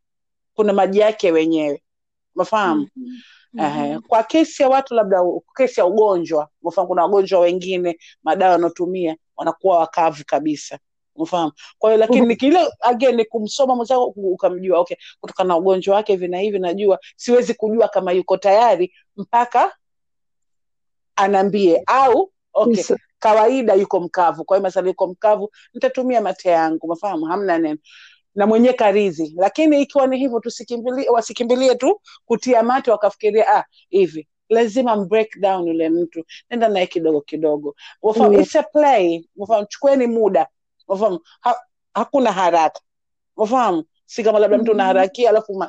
kuna maji yake wenyewe. Mafahamu Ehe, kwa kesi ya watu labda kesi ya ugonjwa mfano kuna wagonjwa wengine madawa wanaotumia wanakuwa wakavu kabisa. Mfahamu kwa hiyo lakini ni kile again ni kumsoma mwenzako ukamjua okay kutokana na ugonjwa wake hivi na hivi najua siwezi kujua kama yuko tayari mpaka anaambie au okay kawaida yuko mkavu. Kwa hiyo masala yuko mkavu nitatumia mate yangu mafahamu hamna neno. Na mwenye karidhi lakini ikiwa ni hivyo tusikimbilie wasikimbilie tu kutia mate wakafikiria ah hivi. Lazima break down yule mtu. Nenda naye kidogo kidogo. Wafahamu mm. it's a play. Wafahamu chukueni muda. Wafahamu ha, hakuna haraka. Wafahamu si kama labda mtu unaharakia alafu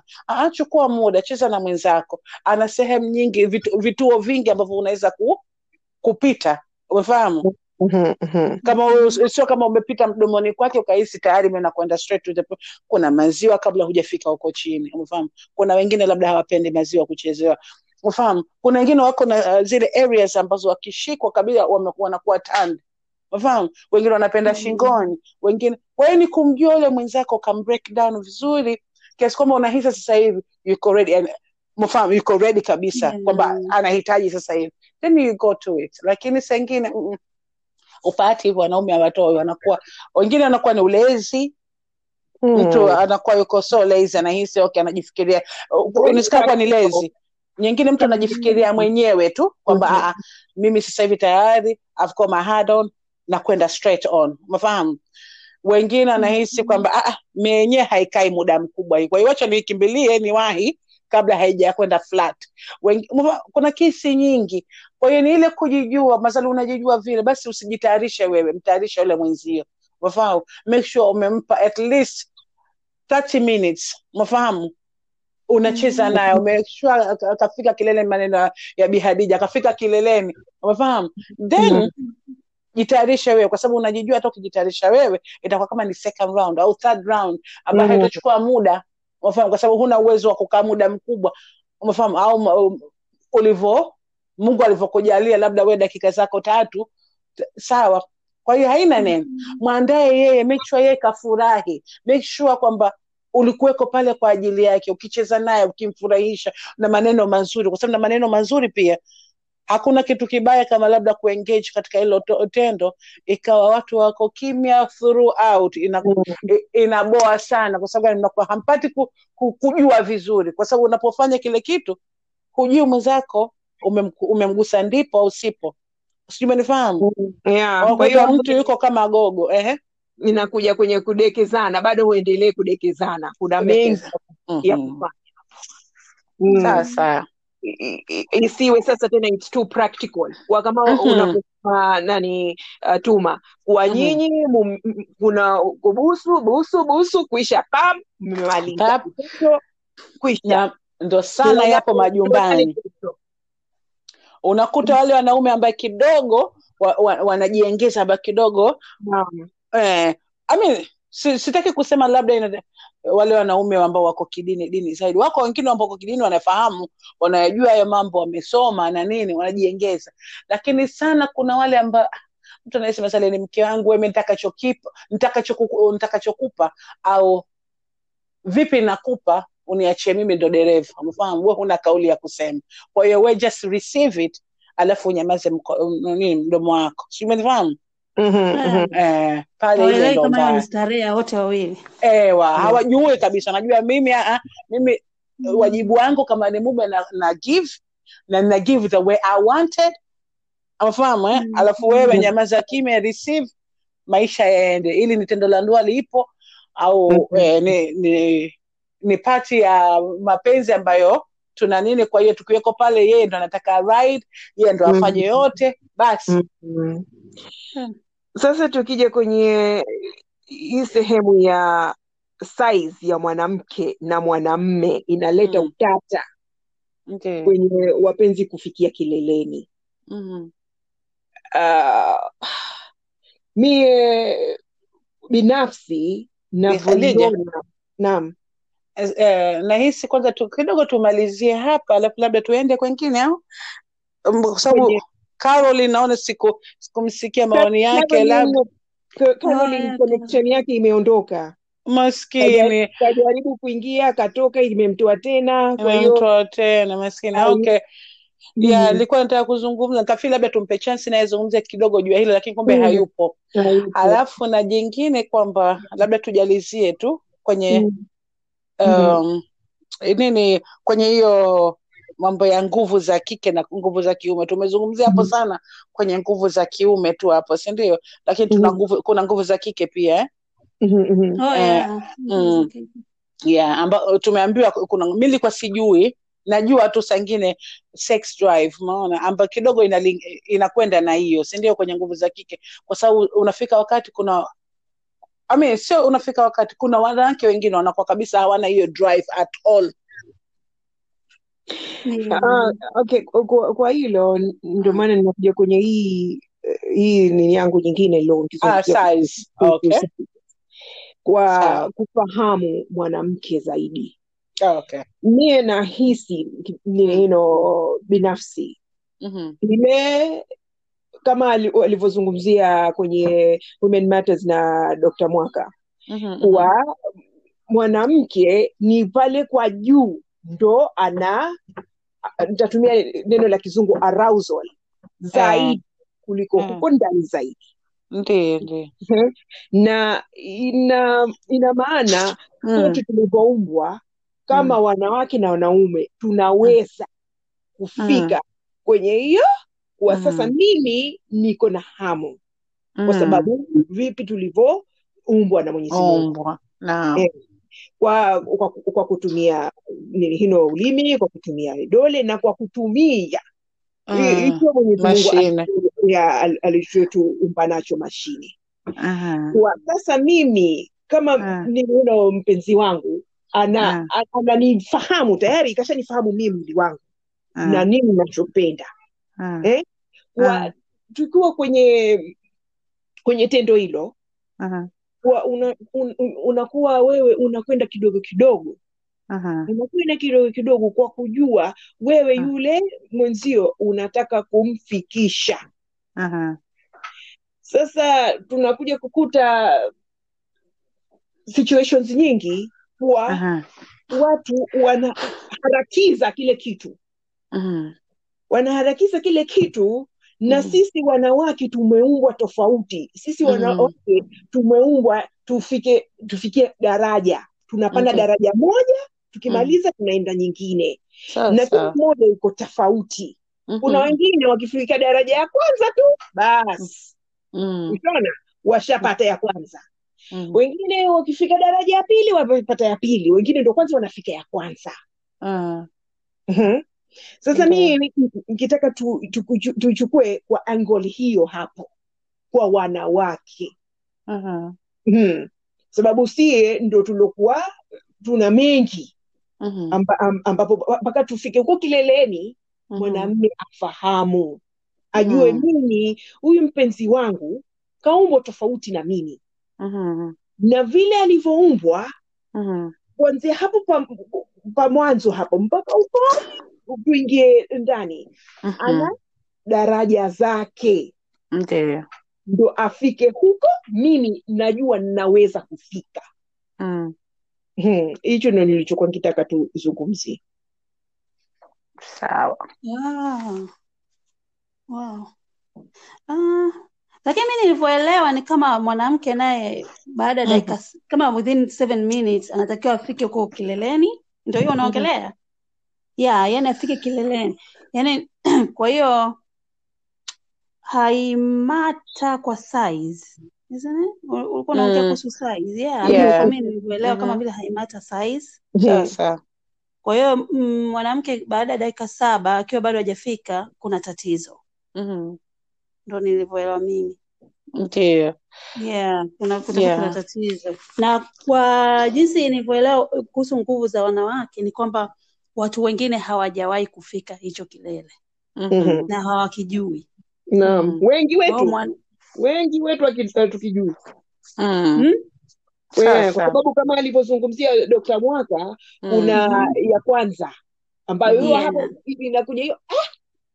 chukua muda cheza na mwenzako. Ana sehemu nyingi vitu, vituo vingi ambavyo unaweza ku, kupita. Umefahamu? Mhm, mhm. kama sio kama umepita mdomoni kwake ukahisi tayari mena kwenda straight to the kuna maziwa kabla hujafika huko chini. Umefahamu? Kuna wengine labda hawapendi maziwa kuchezewa. Umefahamu? Kuna wengine wako na uh, zile areas ambazo wakishikwa kabila wame- wanakuwa tand umefahamu wengine wanapenda shingoni. Wengine kwa ni kumjua yule mwenzako break down vizuri kiasi kwamba unahisi sasa hivi yuko ready and umefahamu yuko ready kabisa Yeah. kwamba anahitaji sasa hivi. Then you go to it. Lakini saa ingine mm, mm, upati hivyo wanaume hawatoi wanakuwa wengine wanakuwa ni ulezi. Mtu Mm. anakuwa yuko so lazy anahisi okay anajifikiria. Inawezekana kuwa ni lazy. Nyingine mtu anajifikiria mwenyewe tu kwamba mm-hmm. mimi sasa hivi tayari I've got my hard on na kwenda straight on. Umefahamu? Wengine anahisi kwamba "Ah, ah, yenyewe haikai muda mkubwa hii. Kwa hiyo wacha ni niwahi kabla haija kwenda flat. Wengi, kuna kesi nyingi. Kwa hiyo ni ile kujijua masali unajijua vile basi usijitayarishe wewe mtayarishe yule mwenzio. Umefahamu? Make sure umempa at least 30 minutes. Umefahamu? Unacheza naye umeshua akafika kilele maneno ya- bihadija akafika kileleni. Umefahamu? Then jitayarishe wewe kwa sababu unajijua hata ukijitayarisha wewe itakuwa kama ni second round au third round ambayo Mm. haitachukua muda. Umefahamu? Kwa sababu huna uwezo wa kukaa muda mkubwa. Umefahamu? Au um, ulivyo mungu alivyokujalia labda wewe dakika zako tatu t- sawa. Kwa hiyo haina neno. Mwandae yeye make sure yeye kafurahi. Make sure kwamba ulikuweko pale kwa ajili yake ukicheza naye ukimfurahisha. Na maneno mazuri kwa sababu na maneno mazuri pia hakuna kitu kibaya kama labda kuengage katika hilo tendo ikawa watu wako kimya throughout ina, i- inaboa sana kwa sababu mnakuwa hampati ku, ku, kujua vizuri. Kwa sababu unapofanya kile kitu hujui mwenzako umem, umemgusa ndipo au sipo. Sijui umenifahamu? Yeah, kwa hiyo mtu yuko kama gogo ehe. inakuja kwenye kudekezana, bado uendelee kudekezana. Kuna mengi ya Mhm. kufanya. Mm. sasa isiwe sasa tena it's too practical. Kwa kama Mhm. unaposema nani uh, tuma. Kwa Mhm. nyinyi mum- m- kuna kubusu busu busu kuisha pam mmemaliza kuisha. Ndo sana yapo majumbani. unakuta wale wanaume ambaye kidogo wa, wa, wanajiengeza ambaye kidogo Naam. eh, I mean, sitaki kusema labda ina, wale wanaume ambao wako kidini dini zaidi. Wako wengine ambao wako kidini wanafahamu wanayajua hayo mambo wamesoma na nini wanajiengeza. Lakini sana kuna wale ambao ah, mtu anayesema sale ni mke wangu wewe nitakachokupa au vipi nakupa uniachie mimi ndo dereva. Umefahamu? We huna kauli ya kusema. Kwa hiyo we just receive it alafu unyamaze mdomo wako. Si umenifahamu Mhm, mhm. eh, pale kama ni starehe wote wawili ewa hawajui kabisa najua mimi ah, mimi mm. wajibu wangu kama ni mume na, na give na na give the way I wanted amafahamu eh? Mm. alafu wewe Mm. nyamaza kimya receive maisha yaende ili ni tendo la ndoa lipo au Mhm. eh, ni, ni ni pati ya mapenzi ambayo tuna nini kwa hiyo tukiweko pale yeye ndo anataka ride yeye ndo afanye Mhm. yote basi Mhm. Sasa tukija kwenye hii sehemu ya size ya mwanamke na mwanamme inaleta Mm. utata okay. kwenye wapenzi kufikia kileleni. Mhm. Uh, mie binafsi Bi navyoiona, naam, eh, eh, nahisi kwanza tu, kidogo tumalizie hapa, alafu labda tuende kwengine au kwa sababu Caroline naona siku sikumsikia maoni yake, labda Caroline connection yake imeondoka, maskini. Kajaribu kuingia akatoka, imemtoa tena, kwa hiyo imemtoa tena maskini. Okay, ya mm, nilikuwa nataka kuzungumza, nikafili labda tumpe chance naye azungumze kidogo juu ya hilo, lakini kumbe mm, hayupo. hayupo. Alafu na jingine kwamba labda tujalizie tu kwenye Mm, mhm, um, nini kwenye hiyo mambo ya nguvu za kike na nguvu za kiume. Tumezungumzia hapo mhm, sana kwenye nguvu za kiume tu hapo, si ndio? Lakini tuna mhm, nguvu, kuna nguvu za kike pia eh? mhm, mhm, Oh, Eh, yeah. mm, yeah, amba, tumeambiwa kuna mimi nilikuwa sijui najua tu sangine sex drive maona ambayo kidogo inakwenda na hiyo si ndio kwenye nguvu za kike kwa sababu unafika wakati kuna I mean, sio unafika wakati kuna wanawake wengine wanakuwa kabisa hawana hiyo drive at all Ah, okay, kwa, kwa hilo ndio maana ninakuja kwenye hii hii ni yangu nyingine ah, size. okay. kwa sawa kufahamu mwanamke zaidi. Ah, okay. Mie nahisi mm. you know, binafsi. Mhm ile kama alivyozungumzia kwenye Women Matters na Dr. Mwaka. Mm-hmm, kuwa mwanamke ni pale kwa juu ndo ana nitatumia neno la kizungu arousal zaidi kuliko eh huko ndani zaidi Mhm. na ina ina maana mm. sote tulivyoumbwa kama mm. wanawake na wanaume tunaweza mm. kufika kwenye hiyo kuwa sasa mm. mimi niko na hamu kwa mm. sababu vipi tulivyoumbwa na Mwenyezi Mungu kwa, kwa, kwa kutumia nini hino ulimi kwa kutumia vidole na kwa kutumia Mm. ikiwa Mwenyezi Mungu nacho mashine kwa sasa mimi kama Ah. mpenzi wangu ana Ah. ananifahamu tayari kashanifahamu mimi mwili wangu na Ah. nini nachopenda Ah. eh? kwa Ah. tukiwa kwenye kwenye tendo hilo Aha. kwa una, un, un, unakuwa wewe unakwenda kidogo kidogo Aha. unakwenda kidogo kidogo kwa kujua wewe Ah. yule mwenzio unataka kumfikisha Aha. sasa tunakuja kukuta situations nyingi kuwa Aha. watu wanaharakiza kile kitu Mhm. wanaharakiza kile kitu na Mhm. sisi wanawake tumeumbwa tofauti sisi Mhm. wanawake tumeumbwa tufike tufikie daraja tunapanda okay. daraja moja tukimaliza tunaenda nyingine na kila mmoja iko tofauti kuna Mhm. wengine wakifika daraja ya kwanza tu basi mm. ushona washapata ya kwanza Mhm. wengine wakifika daraja ya pili wamepata ya pili wengine ndo kwanza wanafika ya kwanza Ah. Mhm. Sasa mimi nikitaka tu, tu, kwa angle hiyo hapo kwa wanawake uh-huh. hmm. sababu sie ndo tuliokuwa tuna mengi Mhm. amba, am- ambapo mpaka tufike huko kileleni Mhm. mwanamme afahamu ajue Mhm. mimi huyu mpenzi wangu kaumbwa tofauti na mimi Mhm. na vile alivyoumbwa Mhm. kuanzia hapo pa, pa mwanzo hapo mpaka huko tuingie ndani ana Mhm. daraja zake ndio ndo afike huko mimi najua ninaweza kufika Mm. Hmm, hicho ndo nilichokuwa nikitaka tuzungumzie Sawa. Wow. Wow. Uh, lakini mi nilivyoelewa ni kama mwanamke naye baada ya Mhm. dakika s- kama within seven minutes anatakiwa afike huko kileleni, ndio hiyo Mhm. unaongelea? Yeah, yani afike kileleni. Yani kwa hiyo haimata kwa size. Isn't it? Ul- Ulikuwa unaongea Mm. kuhusu size. Yeah, Yeah. mimi nilivyoelewa kama Mhm. vile haimata size. Kwa hiyo mm, mwanamke baada ya dakika saba akiwa bado hajafika kuna tatizo. Mhm. Ndo nilivyoelewa mimi. ndio yeah, kuna kuna yeah. tatizo. Na kwa jinsi nilivyoelewa kuhusu nguvu za wanawake ni kwamba watu wengine hawajawahi kufika hicho kilele mm-hmm. na hawakijui. Naam, Mm. wengi wetu mwan... wengi wetu hatukijui Mm. hmm? Eh, kwa sababu kama alivyozungumzia Dokta Mwaka mm. kuna Mhm. ya kwanza ambayo hiyo hapo Yeah. inakuja hiyo ah,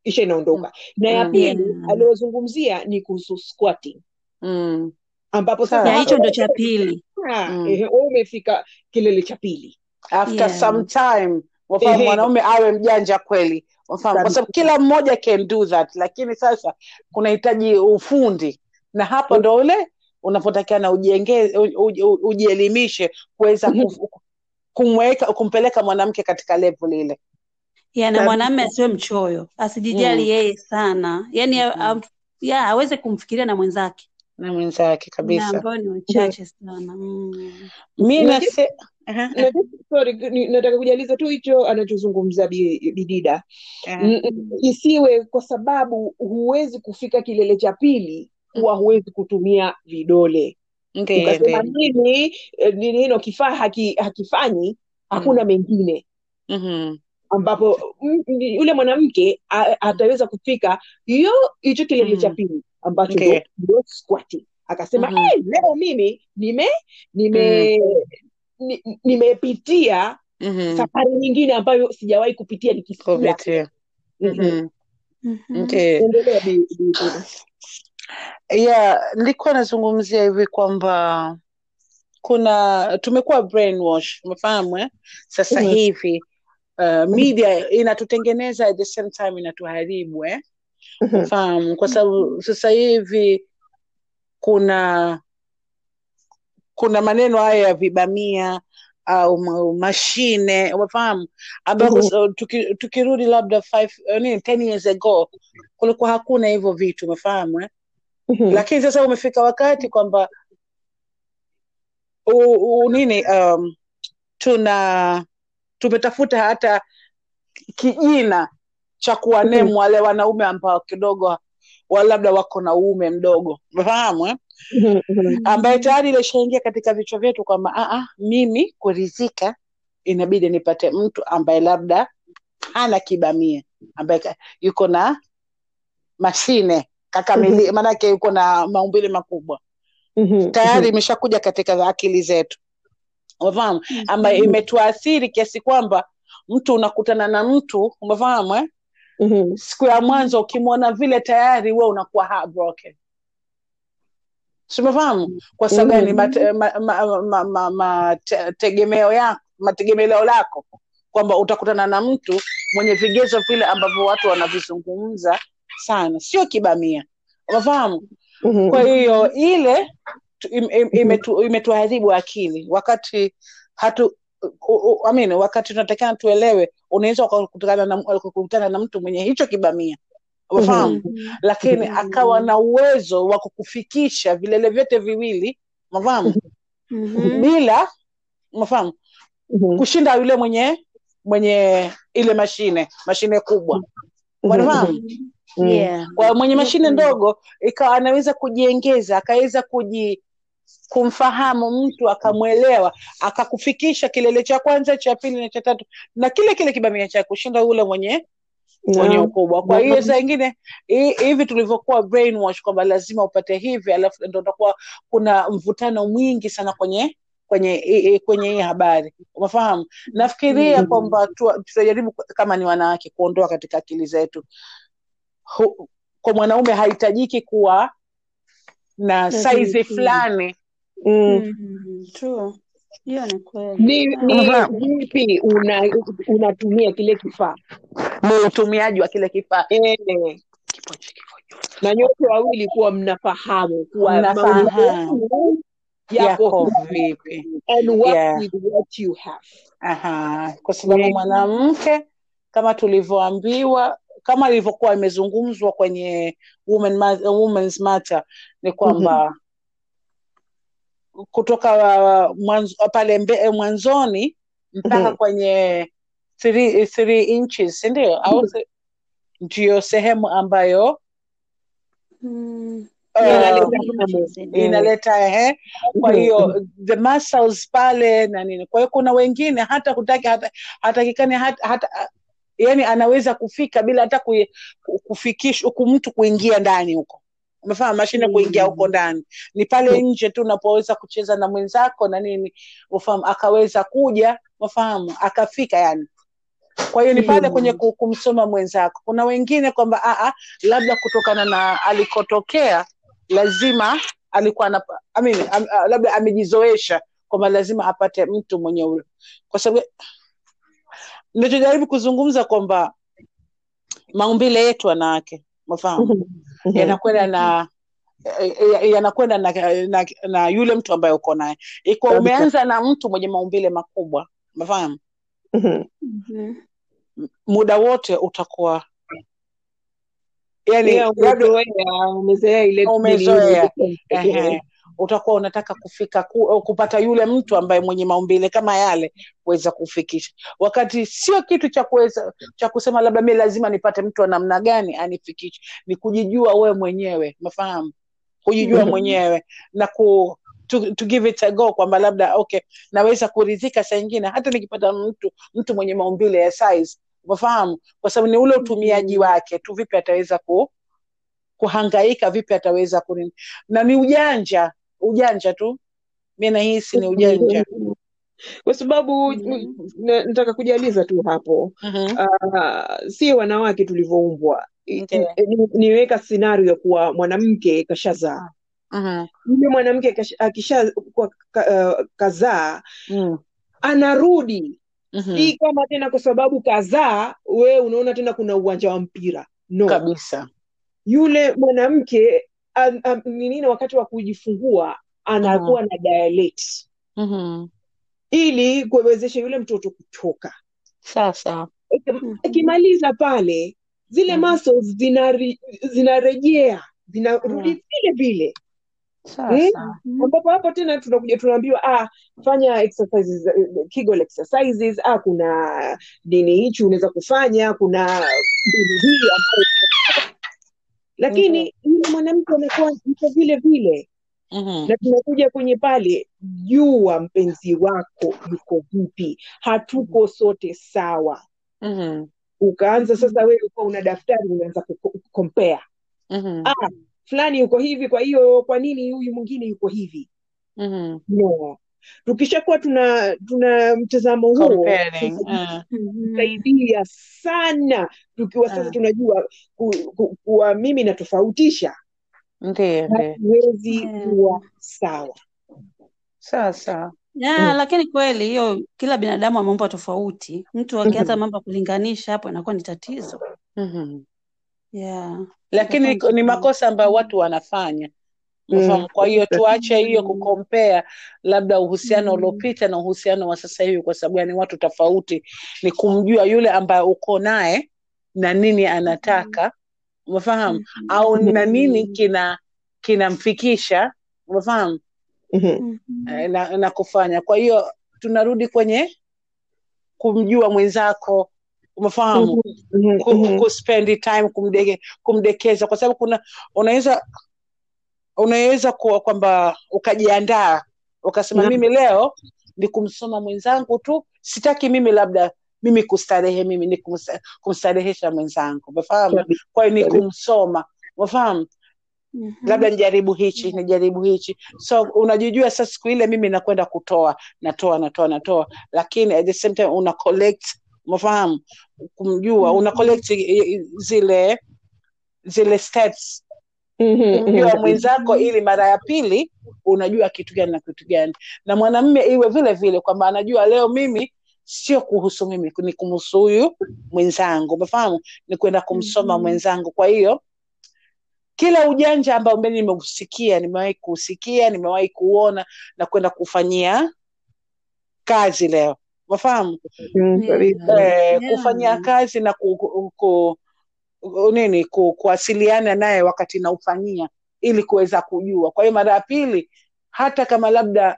isha inaondoka na ya Mm. pili Yeah. aliyozungumzia ni kuhusu squatting Mm. ambapo sasa hicho ndo cha pili. Mm. wewe umefika kilele cha pili after Yeah. some time wafahamu mwanaume awe mjanja kweli. Wafahamu kwa sababu kila mmoja can do that lakini sasa kunahitaji ufundi. Na hapo ndo ule unapotakiana ujenge ujielimishe kuweza Mhm. kumweka kumpeleka mwanamke katika level ile. Yani mwanamme asiwe mchoyo, asijijali mm. yeye sana, yani mm. ya aweze kumfikiria na mwenzake. Na mwenzake kabisa. Ambayo ni wachache sana. Mm. mi nase Sorry, nataka kujaliza tu hicho anachozungumza bidida. Mm, mm, isiwe kwa sababu huwezi kufika kilele cha pili huwa huwezi kutumia vidole. Ukasema mimi eh, nino kifaa haki, hakifanyi hakuna mengine. Mhm. ambapo mm, yule mwanamke ataweza kufika hiyo hicho kilele cha Mhm. pili ambacho ndo squatting. Akasema Mhm. "Eh, leo mimi nime nime ni- nimepitia Mhm. safari nyingine ambayo sijawahi kupitia nikisikia Kupitia. Mhm. Mhm. Mhm. Yeah nilikuwa nazungumzia hivi kwamba kuna tumekuwa brainwash umefahamu eh? sasa Mhm. hivi uh, media inatutengeneza at the same time inatuharibu eh? mm-hmm. fahamu kwa sababu sasa hivi kuna kuna maneno haya ya vibamia au mashine umefahamu ambako Mhm. so, tuki, tukirudi labda five, eh, nini, ten years ago kulikuwa hakuna hivyo vitu umefahamu eh? Mhm. lakini sasa umefika wakati kwamba nini um, tuna tumetafuta hata kijina cha kuwanemu wale wanaume ambao kidogo wa labda wako na uume mdogo umefahamu eh? Mhm. Mhm. ambaye tayari ilishaingia katika vichwa vyetu kwamba "Ah, ah, mimi kuridhika inabidi nipate mtu ambaye labda hana kibamia ambaye yuko na mashine kakamili maanake yuko na maumbile makubwa Mhm. tayari imeshakuja katika akili zetu umefahamu ambayo imetuathiri kiasi kwamba mtu unakutana na mtu umefahamu eh? Siku ya mwanzo ukimwona vile tayari we unakuwa heartbroken Si umefahamu kwa sababu gani? Mhm. mate- ma- ma- ma- ma- ma- te- tegemeo yako mategemeleo lako. Kwamba utakutana na mtu mwenye vigezo vile ambavyo watu wanavizungumza sana. Sio kibamia. Umefahamu Mhm. kwa hiyo ile tu- im- im- imetu- akili. Wakati hatu I mean, wakati tunatakana tuelewe unaweza ukakutana na, ukakutana na mtu mwenye hicho kibamia umefahamu lakini akawa na uwezo wa kukufikisha vilele vyote viwili mafahamu mm-hmm. bila mafahamu mm-hmm. kushinda yule mwenye mwenye ile mashine mashine kubwa umefahamu Mhm. Yeah. kwa mwenye mashine Mhm. ndogo ikawa anaweza kujiengeza akaweza kuji kumfahamu mtu akamwelewa akakufikisha kilele cha kwanza cha pili na cha tatu na kile kile kibamia cha kushinda ule mwenye mwenye ukubwa kwa hiyo saa ingine hivi tulivyokuwa brainwash kwamba lazima upate hivi alafu ndo utakuwa kuna mvutano mwingi sana kwenye kwenye kwenye hii habari umefahamu nafikiria Mhm. kwamba tu- tutajaribu kama ni wanawake kuondoa katika akili zetu kwa mwanaume hahitajiki kuwa na saizi tu. fulani Mm. Mhm. Hiyo ni kweli. vipi una unatumia kile kifaa ni utumiaji wa kile kifaa e. na nyote wawili kuwa mnafahamu kuwa Mnafahamu. yako yako vipi and work Yeah. with what you have Aha, kwa sababu Yeah. mwanamke kama tulivyoambiwa kama ilivyokuwa imezungumzwa kwenye women Women's Matter ni kwamba kutoka uh, mwanzo, pale mbe, eh, mwanzoni mpaka Mhm. kwenye three, three inches sindio au Mhm. th- ndiyo sehemu ambayo Mm. inaleta uh, inaleta ehe kwa Mhm. hiyo the muscles pale na nini kwa hiyo kuna wengine hata hutaki hata hatakikani hata, hata yani anaweza kufika bila hata kufikisha huku mtu kuingia ndani huko umefahamu mashine kuingia huko ndani. Ni pale nje tu unapoweza kucheza na mwenzako na nini ufahamu akaweza kuja ufahamu akafika yani. Kwa hiyo ni pale kwenye kumsoma mwenzako. Kuna wengine kwamba "Ah, ah, labda kutokana na alikotokea lazima alikuwa na, I mean, am, ah, labda amejizoesha kwamba lazima apate mtu mwenye ule kwa sababu nachojaribu kuzungumza kwamba maumbile yetu wanawake mafahamu Yanakwenda na yanakwenda na, na, na yule mtu ambaye uko naye. Iko umeanza na mtu mwenye maumbile makubwa mafahamu. Mhm. muda wote utakuwa yani umezoea utakuwa unataka kufika ku, kupata yule mtu ambaye mwenye maumbile kama yale kuweza kufikisha. Wakati sio kitu cha kuweza cha kusema labda mi lazima nipate mtu wa namna gani anifikishe ni kujijua wewe mwenyewe mafahamu, kujijua Mhm. mwenyewe na ku to, to give it a go kwamba labda okay naweza kuridhika saa ingine hata nikipata mtu mtu mwenye maumbile ya size umefahamu? Kwa sababu ni ule utumiaji wake tu vipi ataweza ku kuhangaika vipi ataweza kunini. Na ni ujanja ujanja tu mi nahisi ni ujanja kwa sababu Mhm. na- nataka kujaliza tu hapo Mhm. uh, si wanawake tulivyoumbwa okay. Niweka scenario kuwa mwanamke kashazaa Mhm. yule mwanamke kash- akisha kwa ka, uh, kazaa Mm. anarudi Mhm. si kama tena kwa sababu kazaa wee unaona tena kuna uwanja wa mpira no kabisa yule mwanamke um, ni nini wakati wa kujifungua anakuwa na dilate Mhm. ili kuwezesha yule mtoto kutoka sasa. Iki- ikimaliza pale zile Mhm. muscles zinari- zinarejea zinarudi Mhm. vile vile. Sasa. Ambapo hapo tena tunakuja tunaambiwa ah, fanya exercises Kegel exercises. Ah, kuna dini hichi unaweza kufanya? Kuna mbinu hii ambayo lakini yule mwanamke anakuwa iko vile vile. Mhm. na tunakuja kwenye pale jua mpenzi wako yuko vipi? Hatuko sote sawa. Mhm. ukaanza sasa wewe uko una daftari unaanza kukompea. Mhm. ah, fulani yuko hivi kwa hiyo kwa nini huyu mwingine yuko hivi? Mhm. no tukishakuwa tuna tuna mtazamo huo saidia sasa Eh. sana tukiwa sasa Ah. tunajua ku, ku, kuwa mimi natofautisha hatuwezi Yeah. kuwa sawa sasa ya Mm. lakini kweli hiyo kila binadamu ameumbwa tofauti mtu akianza mambo ya kulinganisha hapo inakuwa ni tatizo Mhm. yeah. lakini ni ni- makosa ambayo watu wanafanya Mm. Kwa hiyo tuache hiyo kukompea labda uhusiano Mm. uliopita na uhusiano wa sasa hivi kwa sababu yani watu tofauti ni kumjua yule ambaye uko naye na nini anataka umefahamu Mhm. au na nini Mhm. kina kinamfikisha umefahamu Mhm. Mhm. Eh, na, na kufanya kwa hiyo tunarudi kwenye kumjua mwenzako umefahamu Mhm. ku, Mhm. kuspendi time kumdeke, kumdekeza kwa sababu kuna unaweza unaweza kuwa kwamba ukajiandaa ukasema yeah. mimi leo ni kumsoma mwenzangu tu sitaki mimi labda mimi kustarehe mimi ni kumsta- kumstarehesha mwenzangu umefahamu? Kwayo kwa hiyo ni kumsoma umefahamu? Mhm. labda nijaribu hichi nijaribu hichi. So unajijua sasa siku ile mimi nakwenda kutoa natoa natoa natoa lakini at the same time una collect umefahamu? Kumjua una collect i- i- zile zile steps Mhm. kumjua Mhm. mwenzako ili mara ya pili unajua kitu gani na kitu gani na mwanamme iwe vile vile kwamba anajua leo mimi sio kuhusu mimi ni kumhusu huyu mwenzangu umefahamu ni kwenda kumsoma Mhm. mwenzangu kwa hiyo kila ujanja ambao mimi nimeusikia nimewahi kuusikia nimewahi kuona na kwenda kufanyia kazi leo umefahamu mm-hmm. Eh, Yeah. kufanyia kazi na ku, ku, ku, nini ku, kuwasiliana naye wakati naufanyia ili kuweza kujua kwa hiyo mara ya pili hata kama labda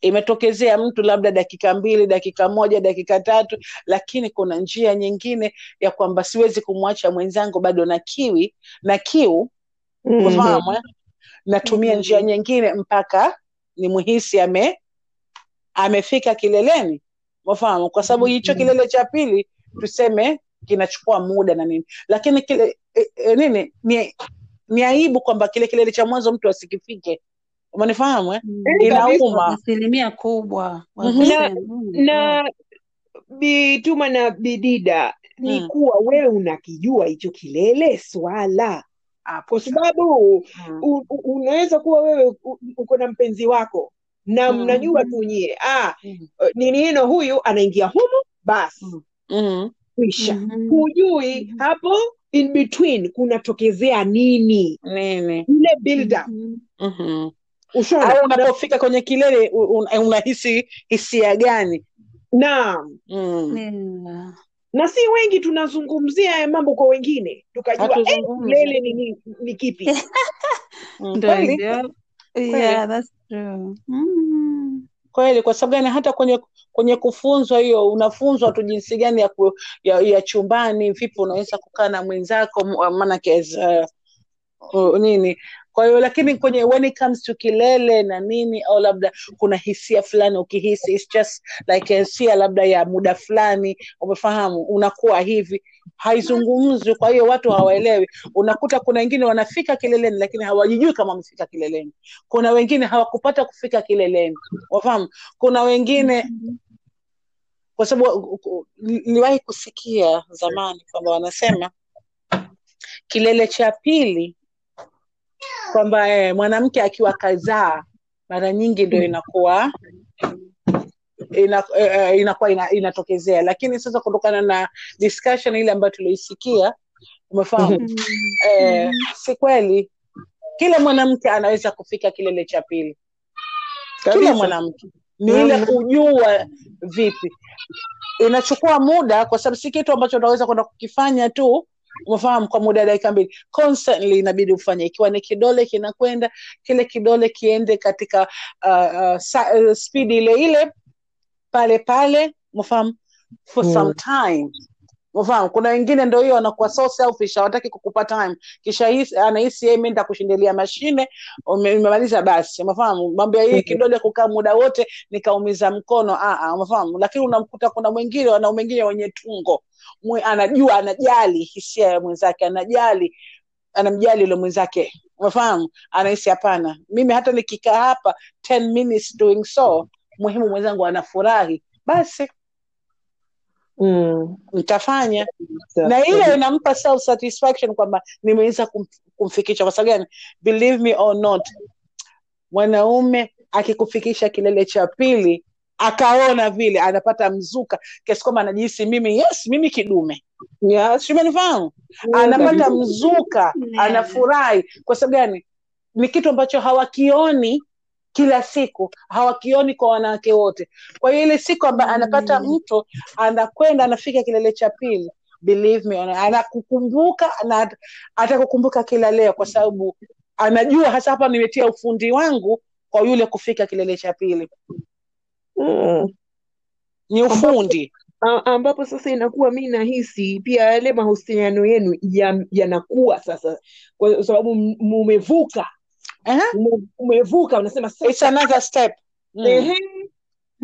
imetokezea mtu labda dakika mbili dakika moja dakika tatu lakini kuna njia nyingine ya kwamba siwezi kumwacha mwenzangu bado na kiwi na kiu Mhm. mm -hmm. natumia njia nyingine mpaka ni muhisi ame amefika kileleni ufahamu kwa sababu hicho kilele cha pili tuseme kinachukua muda na nini lakini kile e, e, nini ni, ni aibu kwamba kile kilele cha mwanzo mtu asikifike umenifahamu eh? Eh, inauma asilimia kubwa wa Mhm. kusema, mm, na bituma na bidida ni hmm. kuwa wewe unakijua hicho kilele swala kwa sababu Mm. u- unaweza kuwa wewe uko na mpenzi wako na Mm. mnajua tu nyie ah, Mm. ni nino huyu anaingia humu basi Mm. Mm. kwisha Mhm. hujui Mhm. hapo in between kunatokezea nini nini ile build up Mhm. Mhm. ushona au unapofika kwenye kilele unahisi hisia gani naam mm. Yeah. na si wengi tunazungumzia haya mambo kwa wengine tukajua eh, kilele ni, ni, ni kipi. Yeah, that's true. Mm. Kweli? Kwa sababu gani? Hata kwenye kwenye kufunzwa hiyo unafunzwa tu jinsi gani ya, ku, ya, ya chumbani vipi unaweza kukaa na mwenzako maanake uh, uh, nini kwa hiyo lakini kwenye when it comes to kilele na nini au labda kuna hisia fulani ukihisi it's just like hisia labda ya muda fulani umefahamu unakuwa hivi haizungumzwi kwa hiyo watu hawaelewi. Unakuta kuna wengine wanafika kileleni lakini hawajijui kama wamefika kileleni. Kuna wengine hawakupata kufika kileleni wafahamu kuna wengine kwa sababu niliwahi kusikia zamani kwamba wanasema kilele cha pili kwamba eh, mwanamke akiwa kazaa mara nyingi ndio inakuwa ina, eh, inakuwa ina, inatokezea. Lakini sasa kutokana na discussion ile ambayo tulioisikia umefahamu? Mm. eh, si kweli kila mwanamke anaweza kufika kilele cha pili. Kila mwanamke. Ni ile kujua vipi. Inachukua muda kwa sababu si kitu ambacho unaweza kwenda kukifanya tu umefahamu kwa muda ya dakika mbili. Constantly inabidi ufanye. Ikiwa ni kidole kinakwenda kile kidole kiende katika uh, uh, sa, uh, speed ile ile pale pale umefahamu for Mm. some time umefahamu kuna wengine ndo hiyo wanakuwa so selfish hawataki kukupa time. Kisha hisi- anahisi yeye mimi kushindilia mashine ume- umemaliza basi. Umefahamu mambo ya hii kidole kukaa muda wote nikaumiza mkono ah ah umefahamu lakini unamkuta kuna mwingine wana wengine wenye tungo Mwe, anajua anajali hisia ya mwenzake anajali anamjali yule mwenzake. Umefahamu anahisi hapana. Mimi hata nikikaa hapa 10 minutes doing so muhimu mwenzangu anafurahi. Basi Mm. nitafanya Sawa. na ile inampa self satisfaction kwamba nimeweza kum, kumfikisha. Kwa sababu gani? Believe me or not mwanaume akikufikisha kilele cha pili akaona vile anapata mzuka kiasi kwamba anajihisi mimi yes mimi kidume. Yes. simenifahamu Mm, anapata mzuka anafurahi. Kwa sababu gani? Ni kitu ambacho hawakioni kila siku hawakioni kwa wanawake wote kwa hiyo ile siku ambayo anapata Mm. mtu anakwenda anafika kilele cha pili believe me anakukumbuka na atakukumbuka kila leo kwa sababu anajua hasa hapa nimetia ufundi wangu kwa yule kufika kilele cha pili Mm. ni ufundi ambapo sasa inakuwa mi nahisi pia yale mahusiano yenu ya- yanakuwa sasa kwa sababu mumevuka Ume- umevuka unasema it's another step mm. ehe,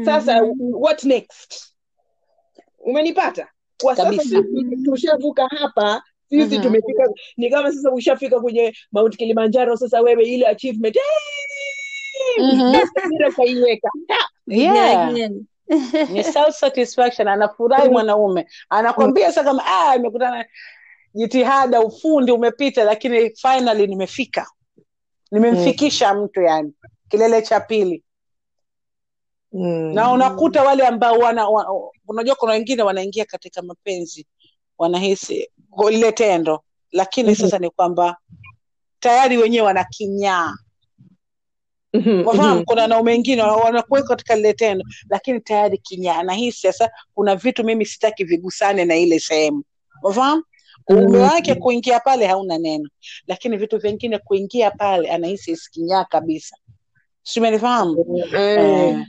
sasa Mhm. what next umenipata kwa sasa Kabisa. tushavuka hapa sisi Mhm. tumefika ni kama sasa ushafika kwenye mount kilimanjaro sasa wewe ile achievement hey! Mhm. Yeah ni self satisfaction anafurahi mwanaume anakwambia sasa kama ah nimekutana jitihada ufundi umepita lakini finally nimefika nimemfikisha mtu yani kilele cha pili. Mm. na unakuta wale ambao wana, wa, unajua kuna wengine wanaingia katika mapenzi wanahisi lile tendo. Lakini Mhm. sasa ni kwamba tayari wenyewe wana kinyaa Mhm, wafahamu mhm. kuna wanaume wengine wanakuweka katika lile tendo lakini tayari kinyaa. Nahisi sasa kuna vitu mimi sitaki vigusane na ile sehemu. Wafahamu uume wake kuingia pale hauna neno. Lakini vitu vingine kuingia pale anahisi kinyaa kabisa. Simenifahamu Eh. eh.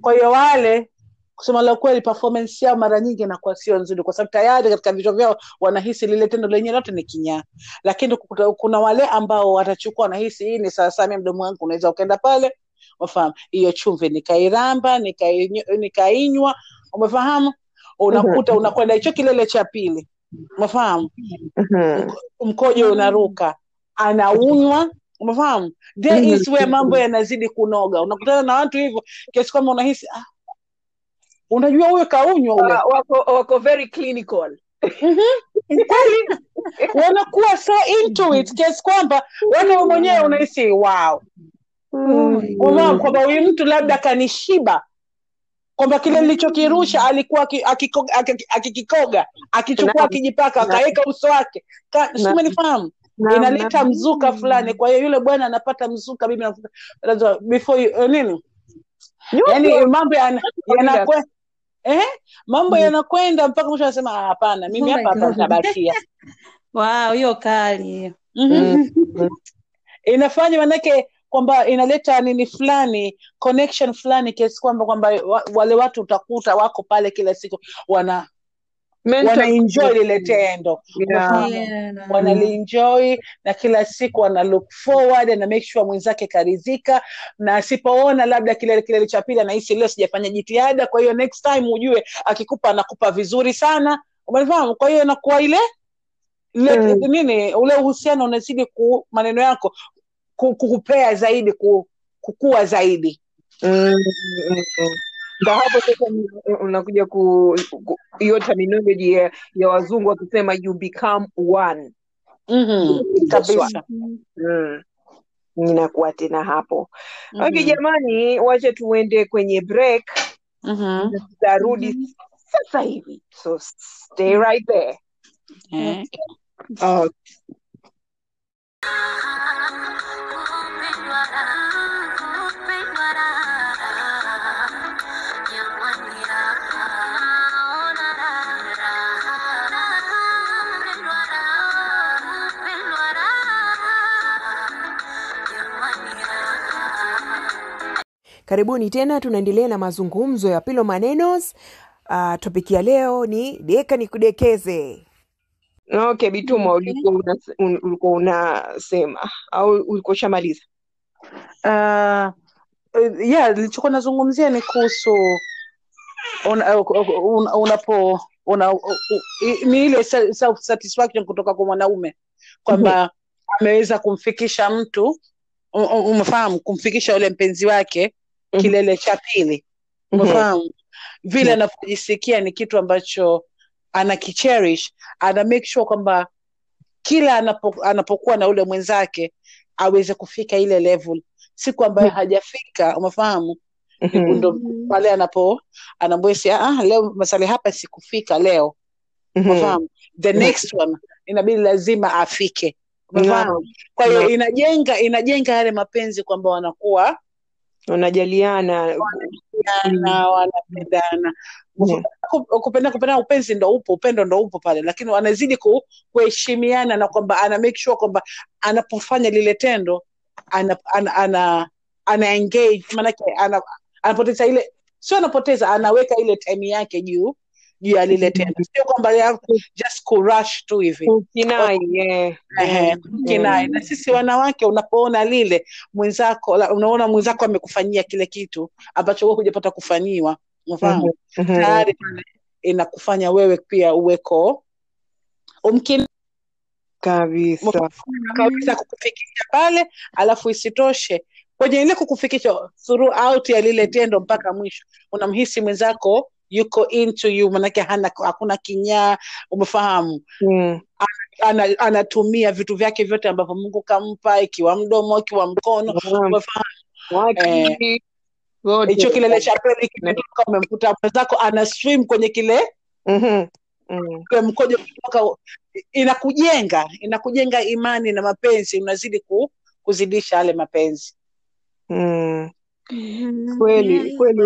kwa hiyo wale kusema la kweli performance yao mara nyingi inakuwa sio nzuri kwa sababu tayari katika vichwa vyao wanahisi lile tendo lenyewe lote ni kinyaa. Lakini kuna wale ambao watachukua wanahisi hii ni sawasawa mdomo wangu unaweza ukaenda pale. Umefahamu? Hiyo chumvi nikairamba nikainywa, nikainywa. Umefahamu? Unakuta unakwenda hicho kilele cha pili umefahamu? Mm-hmm. mkojo unaruka anaunywa umefahamu? There is where mambo yanazidi kunoga. Unakutana na watu hivyo kiasi kwamba unahisi ah, unajua huyo kaunywa ule uh, wako wako very clinical. Kweli wanakuwa so into it kiasi kwamba wewe wewe mwenyewe unahisi wow. Umefahamu kwamba huyu mtu labda kanishiba kwamba kile nilichokirusha alikuwa akikikoga akichukua akijipaka akaweka uso wake. Naam, inaleta mzuka fulani. Kwa hiyo yule bwana anapata mzuka mimi before you, eh, nini? Yani mambo yana- eh? Mambo yanakwenda mpaka mwisho anasema "Ah, hapana mimi Oh hapa hapa nitabakia. Wow hiyo kali. Mhm. inafanya manake kwamba inaleta nini fulani connection fulani kiasi kwamba kwamba wale watu utakuta wako pale kila siku wana wanaenjoy lile tendo Yeah. Yeah. wanalienjoy na kila siku wana look forward na make sure mwenzake karidhika na asipoona labda kilele kilele cha pili anahisi leo sijafanya jitihada kwa hiyo next time ujue akikupa anakupa vizuri sana umefahamu kwa hiyo inakuwa ile Le, Mm. nini ule uhusiano unazidi ku maneno yako kukupea zaidi kukua zaidi Mm, mm, mm. Ndo hapo sasa unakuja ku ku- hiyo terminology ya, ya wazungu wakisema you become one mm-hmm. kabisa mm. inakuwa tena hapo okay Mhm. jamani wacha tuende kwenye break Mhm. tutarudi sasa hivi so stay right there okay. oh. Karibuni tena tunaendelea na mazungumzo ya pilo manenos. Uh, topiki ya leo ni deka nikudekeze okay bituma ulikuwa una, ulikuwa unasema au ulikuwa ushamaliza Uh, yeah nilichokuwa nazungumzia ni kuhusu una- uh, una- unapo una, ni ile se- self satisfaction kutoka kwa mwanaume kwamba ameweza kumfikisha mtu umefahamu kumfikisha yule mpenzi wake kilele cha pili umefahamu vile anavyojisikia ni kitu ambacho anakicherish ana make sure kwamba kila anapo, anapokuwa na ule mwenzake aweze kufika ile level. Siku ambayo hajafika umefahamu? Mm-hmm. ndo pale anapo anamwesi ah, leo masali hapa sikufika leo. Mhm. umefahamu? The next one inabidi lazima afike. Umefahamu? Kwa hiyo inajenga inajenga yale mapenzi kwamba wanakuwa unajaliana na wanapendana yeah. Kupenda kupendana upenzi ndo upo upendo ndo upo pale lakini wanazidi ku, kuheshimiana na kwamba ana make sure kwamba anapofanya lile tendo ana, ana, ana, ana engage maanake ana, anapoteza ile sio anapoteza anaweka ile time yake juu juu ya lile tendo sio kwamba just kurush tu hivi. Kinai yeah. Kinai na sisi wanawake unapoona lile mwenzako unaona mwenzako amekufanyia kile kitu ambacho wewe hujapata kufanyiwa. Unafahamu? Mhm. tayari pale inakufanya wewe pia uweko umkini kabisa. Kabisa kukufikisha pale alafu isitoshe kwenye ile kukufikisha throughout ya lile tendo mpaka mwisho unamhisi mwenzako yuko into you manake hana hakuna kinyaa umefahamu Mm. ana, anatumia vitu vyake vyote ambavyo mungu kampa ikiwa mdomo ikiwa mkono Naam. umefahamu Akili, zote. kilele cha pili kimetoka umemkuta mwenzako ana swim kwenye kile Mhm. Mm. mkojo kutoka inakujenga inakujenga imani na mapenzi unazidi ku, kuzidisha yale mapenzi Mm. kweli kweli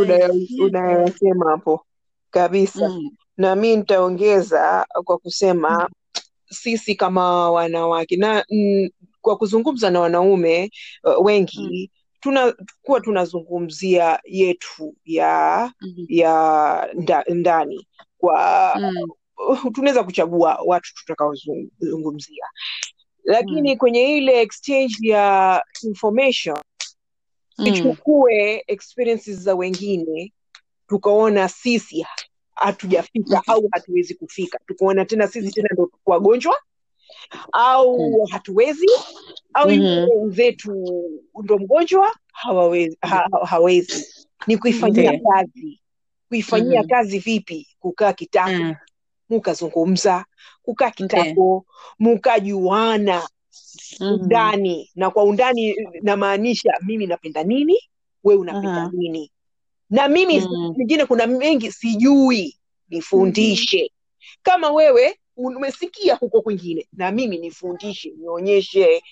unayoyasema hapo kabisa mm. na mi nitaongeza kwa kusema sisi kama wanawake na mm, kwa kuzungumza na wanaume uh, wengi tunakuwa tunazungumzia yetu ya Mhm. ya nda, ndani kwa Mm. tunaweza kuchagua watu tutakaozungumzia lakini Mm. kwenye ile exchange ya information Mm. tuchukue experiences za wengine tukaona sisi hatujafika au hatuwezi kufika tukaona tena sisi tena ndo wagonjwa au Mm. hatuwezi au Mhm. wenzetu ndo mgonjwa hawawezi, ha, ha- hawezi ni kuifanyia Ndiyo. kazi kuifanyia Mhm. kazi vipi kukaa kitako Mm. mukazungumza kukaa kitako okay. mukajuana Mhm. undani na kwa undani namaanisha mimi napenda nini we unapenda Aha. nini na mimi Mm. mingine kuna mengi sijui nifundishe kama wewe umesikia huko kwingine na mimi nifundishe nionyeshe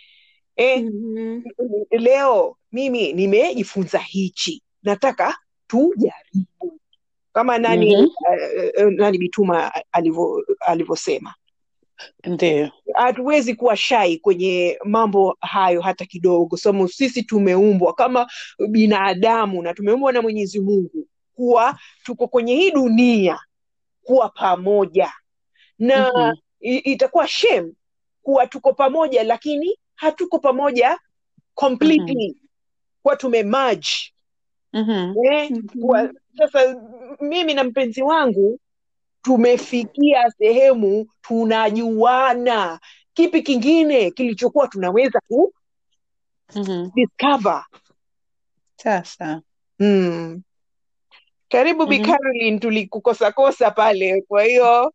eh, Mhm. leo mimi nimejifunza hichi nataka tujaribu kama nani mm-hmm. uh, nani bituma alivyo- alivyosema Ndiyo. hatuwezi kuwa shai kwenye mambo hayo hata kidogo sababu sisi tumeumbwa kama binadamu na tumeumbwa na mwenyezi mungu kuwa tuko kwenye hii dunia kuwa pamoja na mm-hmm. itakuwa shame kuwa tuko pamoja lakini hatuko pamoja completely kuwa tumemerge Mhm. eh? kuwa, sasa mimi na mpenzi wangu tumefikia sehemu tunajuana kipi kingine kilichokuwa tunaweza ku Mhm. discover Sasa. mm. karibu Bi Mhm. Caroline tulikukosakosa pale kwa hiyo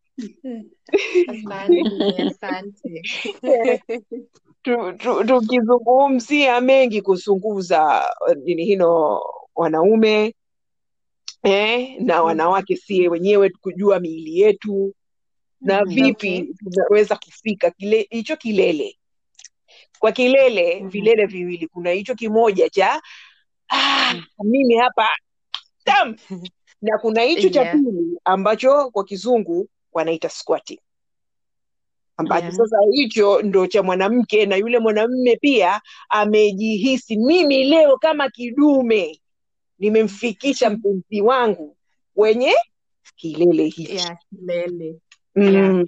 Asante, asante. tu- tu- tukizungumzia mengi kusunguza nini hino wanaume eh, na wanawake sie wenyewe kujua miili yetu na Mhm. vipi Okay. tunaweza kufika kile hicho kilele kwa kilele Mhm. vilele viwili kuna hicho kimoja cha ah, mimi hapa tam na kuna hicho cha pili ambacho kwa kizungu wanaita squati ambacho Yeah. sasa hicho ndo cha mwanamke na yule mwanamme pia amejihisi mimi leo kama kidume nimemfikisha mpenzi wangu kwenye kilele hichi Yeah, kilele. mm.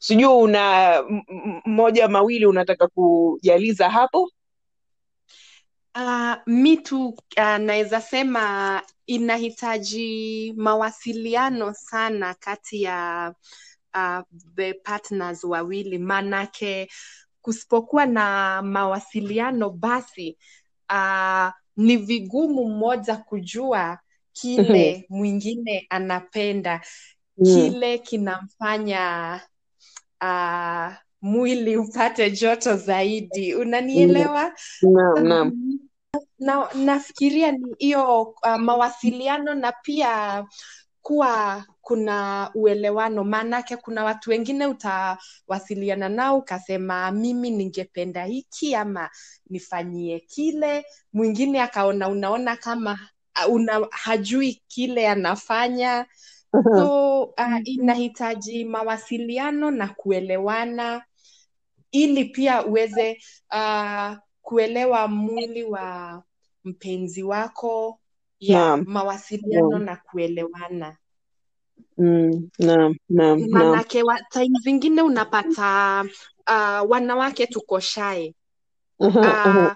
sijui una mmoja mawili unataka kujaliza hapo Uh, mi tu uh, naweza sema inahitaji mawasiliano sana kati ya uh, the partners wawili, manake kusipokuwa na mawasiliano basi uh, ni vigumu mmoja kujua kile mwingine anapenda, kile kinamfanya uh, mwili upate joto zaidi. Unanielewa? naam naam na nafikiria ni hiyo uh, mawasiliano na pia kuwa kuna uelewano, maanake kuna watu wengine utawasiliana nao ukasema mimi ningependa hiki ama nifanyie kile, mwingine akaona unaona kama una hajui kile anafanya. So uh, inahitaji mawasiliano na kuelewana ili pia uweze uh, kuelewa mwili wa mpenzi wako ya Naam. mawasiliano na kuelewana. Mm, naam naam naam. Manake wa, time zingine unapata uh, wanawake tuko shae Aha, aha. uh,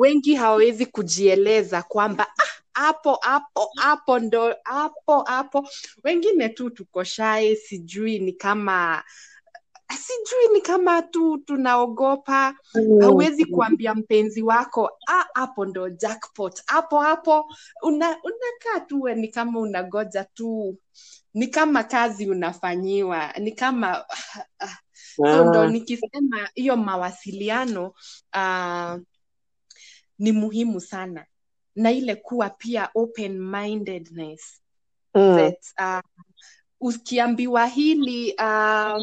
wengi hawawezi kujieleza kwamba "Ah, hapo hapo hapo ndo hapo hapo. Wengine tu tuko shae sijui ni kama sijui ni kama tu tunaogopa. Mm, hauwezi kuambia mpenzi wako "Ah, hapo ndo jackpot hapo hapo. Una, unakaa tu we ni kama unagoja tu. Ni kama kazi unafanyiwa ni kama so ndo ah, nikisema hiyo mawasiliano uh, ni muhimu sana. Na ile kuwa pia open mindedness mm, that uh, ukiambiwa hili uh,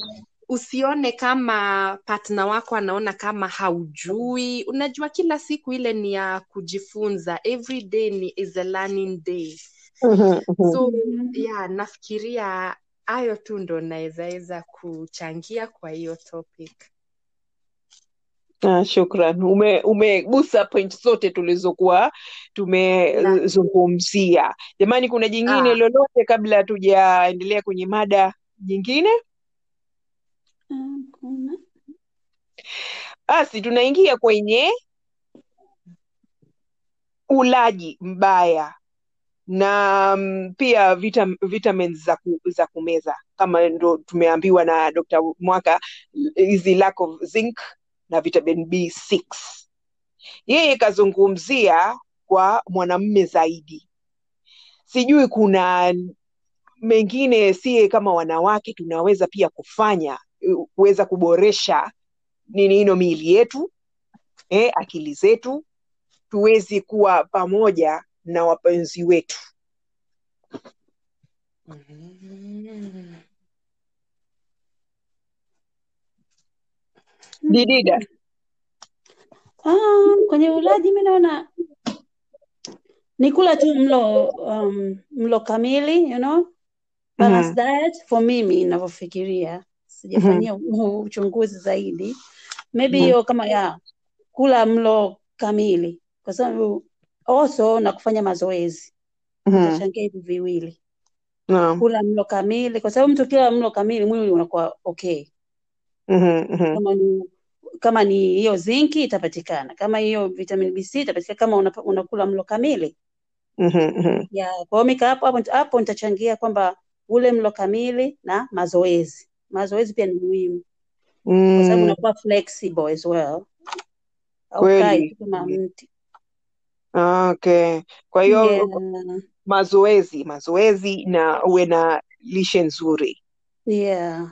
usione kama partner wako anaona kama haujui unajua kila siku ile ni ya kujifunza every day ni is a learning day mhm, mhm. so yeah nafikiria hayo tu ndo nawezaweza kuchangia kwa hiyo topic Ah, shukran. Ume, umegusa point zote tulizokuwa tumezungumzia. Jamani, kuna jingine ah, lolote kabla hatujaendelea kwenye mada nyingine? Basi tunaingia kwenye ulaji mbaya na mm, pia vitam, vitamins za, ku, za kumeza kama ndo tumeambiwa na Dr. Mwaka, hizi lack of zinc na vitamin B6. Yeye kazungumzia kwa mwanamume zaidi. Sijui kuna mengine sie kama wanawake tunaweza pia kufanya kuweza kuboresha nini hino miili yetu eh, akili zetu tuwezi kuwa pamoja na wapenzi wetu. mm, Didida, Ah, kwenye ulaji mi naona ni kula tu mlo um, mlo kamili you know? Balanced Mhm, diet for mimi ninavyofikiria. mhm, sijafanyia u- uchunguzi zaidi. Maybe mhm, hiyo kama ya kula mlo kamili. Kwa sababu also na kufanya mazoezi. Mhm, vitachangia hivi viwili. No. kula mlo kamili. Kwa sababu mtu kila mlo kamili mwili unakuwa okay. Mm-hmm. kama ni kama ni hiyo zinki itapatikana. Kama hiyo vitamin B6 itapatikana. Kama unapa- unakula mlo kamili. Mm-hmm. ya kwao mika hapo hapo hapo nitachangia kwamba ule mlo kamili na mazoezi mazoezi pia ni muhimu. Kwa sababu mm, unakuwa flexible as well. Kama mti. Okay, kwa hiyo yeah. mazoezi mazoezi na uwe na lishe nzuri. Yeah.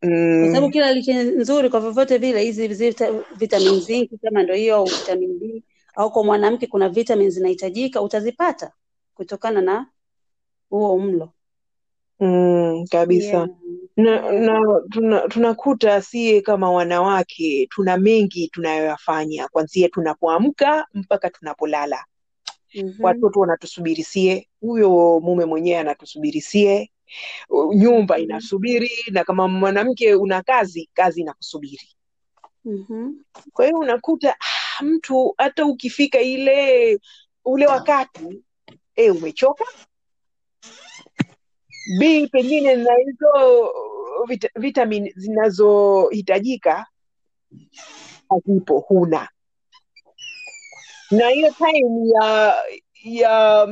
Kwa sababu mm, kila lishe nzuri kwa vyovyote vile hizi vita, vitamin zinc kama ndio hiyo au vitamin B au kwa mwanamke kuna vitamin zinahitajika utazipata kutokana na huo mlo. mm, kabisa. Yeah. Na, na tuna, tunakuta sie kama wanawake tuna mengi tunayoyafanya kwanzia tunapoamka mpaka tunapolala. Mhm. Watoto wanatusubiri sie, huyo mume mwenyewe anatusubiri sie, nyumba Mhm. inasubiri, na kama mwanamke una kazi, kazi inakusubiri. Mhm. Kwa hiyo unakuta ah, mtu hata ukifika ile ule wakati eh, umechoka B pengine na hizo vit vitamin zinazohitajika hazipo, huna na hiyo time ya ya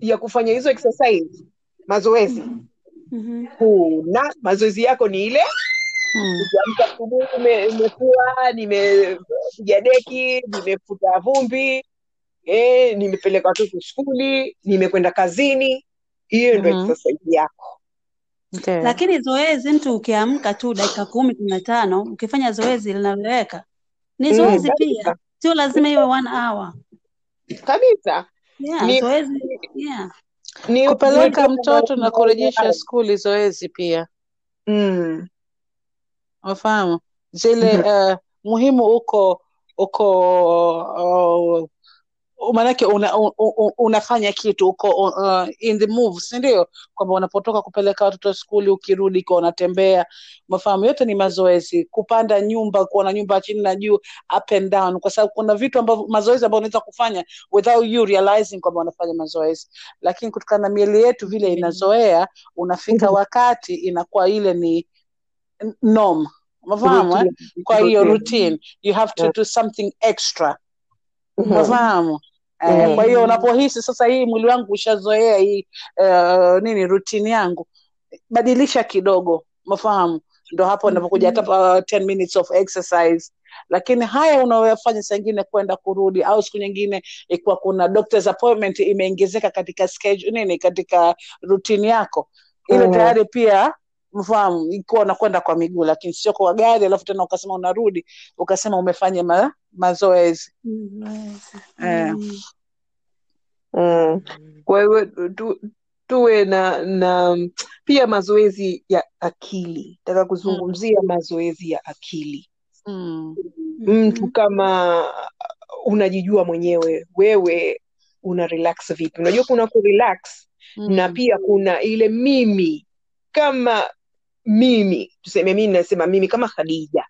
ya kufanya hizo exercise mazoezi Mhm. huna. Mazoezi yako ni ile Mm. ukiamka asubuhi, ume- nimepiga deki, nimefuta vumbi, eh, nimepeleka watoto skuli, nimekwenda kazini. Hiyo ndo Mhm. exercise yako. Okay. Lakini zoezi mtu ukiamka tu dakika kumi kumi na tano ukifanya zoezi linaloweka ni Mm, zoezi pia, sio lazima iwe one hour. kabisa. Yeah, Ni zoezi yeah. ni Kupeleka mtoto na kurejesha skuli zoezi pia, mm. Wafahamu zile uh, muhimu uko uko uh, maanake una, un, un, unafanya kitu uko uh, in the move sindio kwamba unapotoka kupeleka watoto skuli ukirudi ka unatembea. Mafahamu yote ni mazoezi. Kupanda nyumba kuona nyumba chini na juu up and down. Kwa sababu kuna vitu ambavyo mazoezi ambayo unaweza kufanya without you realizing kwamba unafanya mazoezi. Lakini kutokana na mieli yetu vile inazoea unafika Mhm. wakati inakuwa ile ni norm. Mafahamu eh? Kwa hiyo Routine. you have to do something extra. Mhm. unafahamu Eh, mm. kwa hiyo unapohisi sasa hii mwili wangu ushazoea hii uh, nini rutini yangu badilisha kidogo mafahamu ndo hapo unapokuja hata uh, 10 minutes of exercise lakini haya unaoyafanya saa ingine kwenda kurudi au siku nyingine ikiwa kuna doctor's appointment imeongezeka katika schedule nini katika rutini yako ile mm. tayari pia mfahamu ikiwa unakwenda kwa miguu lakini sio kwa gari alafu tena ukasema unarudi ukasema umefanya ma, mazoezi Zoezi. eh. Mm. Mm. Kwa hiyo tu, tuwe na na pia mazoezi ya akili. Nataka mm. kuzungumzia mazoezi ya akili. Mm. Mtu kama unajijua mwenyewe, wewe una relax vipi? Unajua kuna kurelax mm. na Mm. pia kuna ile mimi kama mimi tuseme mimi nasema mimi kama Khadija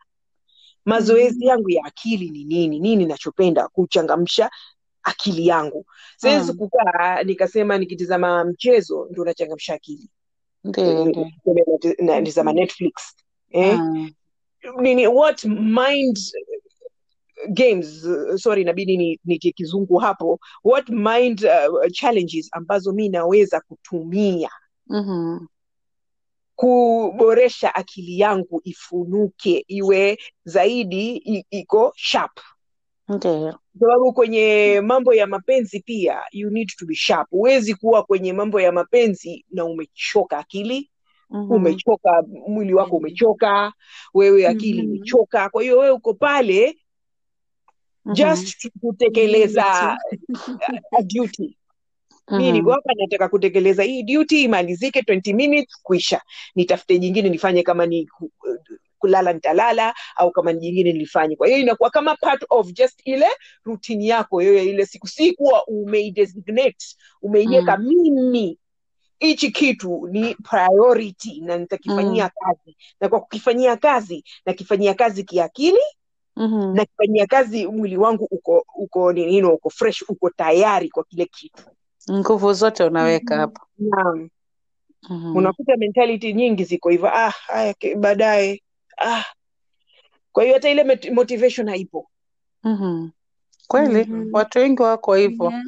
mazoezi yangu ya akili ni nini nini nachopenda kuchangamsha akili yangu siwezi Mm. kukaa nikasema nikitizama mchezo ndo nachangamsha akili. Eh, natizama netflix eh? Mm. nini what mind games sorry inabidi ni- nitie kizungu hapo what mind uh, challenges ambazo mi naweza kutumia Mhm. Kuboresha akili yangu ifunuke iwe zaidi i, iko sharp Ndio. Sababu kwenye mambo ya mapenzi pia you need to be sharp huwezi kuwa kwenye mambo ya mapenzi na umechoka akili Mhm. umechoka mwili wako umechoka wewe akili Mhm. imechoka kwa hiyo wewe uko pale Mhm. just kutekeleza a duty mi niko hapa nataka kutekeleza hii duty imalizike 20 minutes kuisha. Nitafute jingine nifanye kama ni kulala nitalala au kama ni jingine nilifanye. Kwa hiyo inakuwa kama part of just ile rutini yako wewe ile siku si kuwa umeidesignate umeiweka mimi. Hichi kitu ni priority na nitakifanyia kazi. Na kwa kukifanyia kazi nakifanyia kazi kiakili Mhm. nakifanyia kazi mwili wangu uko uko nini uko fresh uko tayari kwa kile kitu Nguvu zote unaweka hapa. naam Mhm. unakuta mentality nyingi ziko hivyo ah haya baadaye ah kwa hiyo hata ile mot- motivation haipo Mhm. Kweli Mhm. watu wengi wako hivyo Yeah.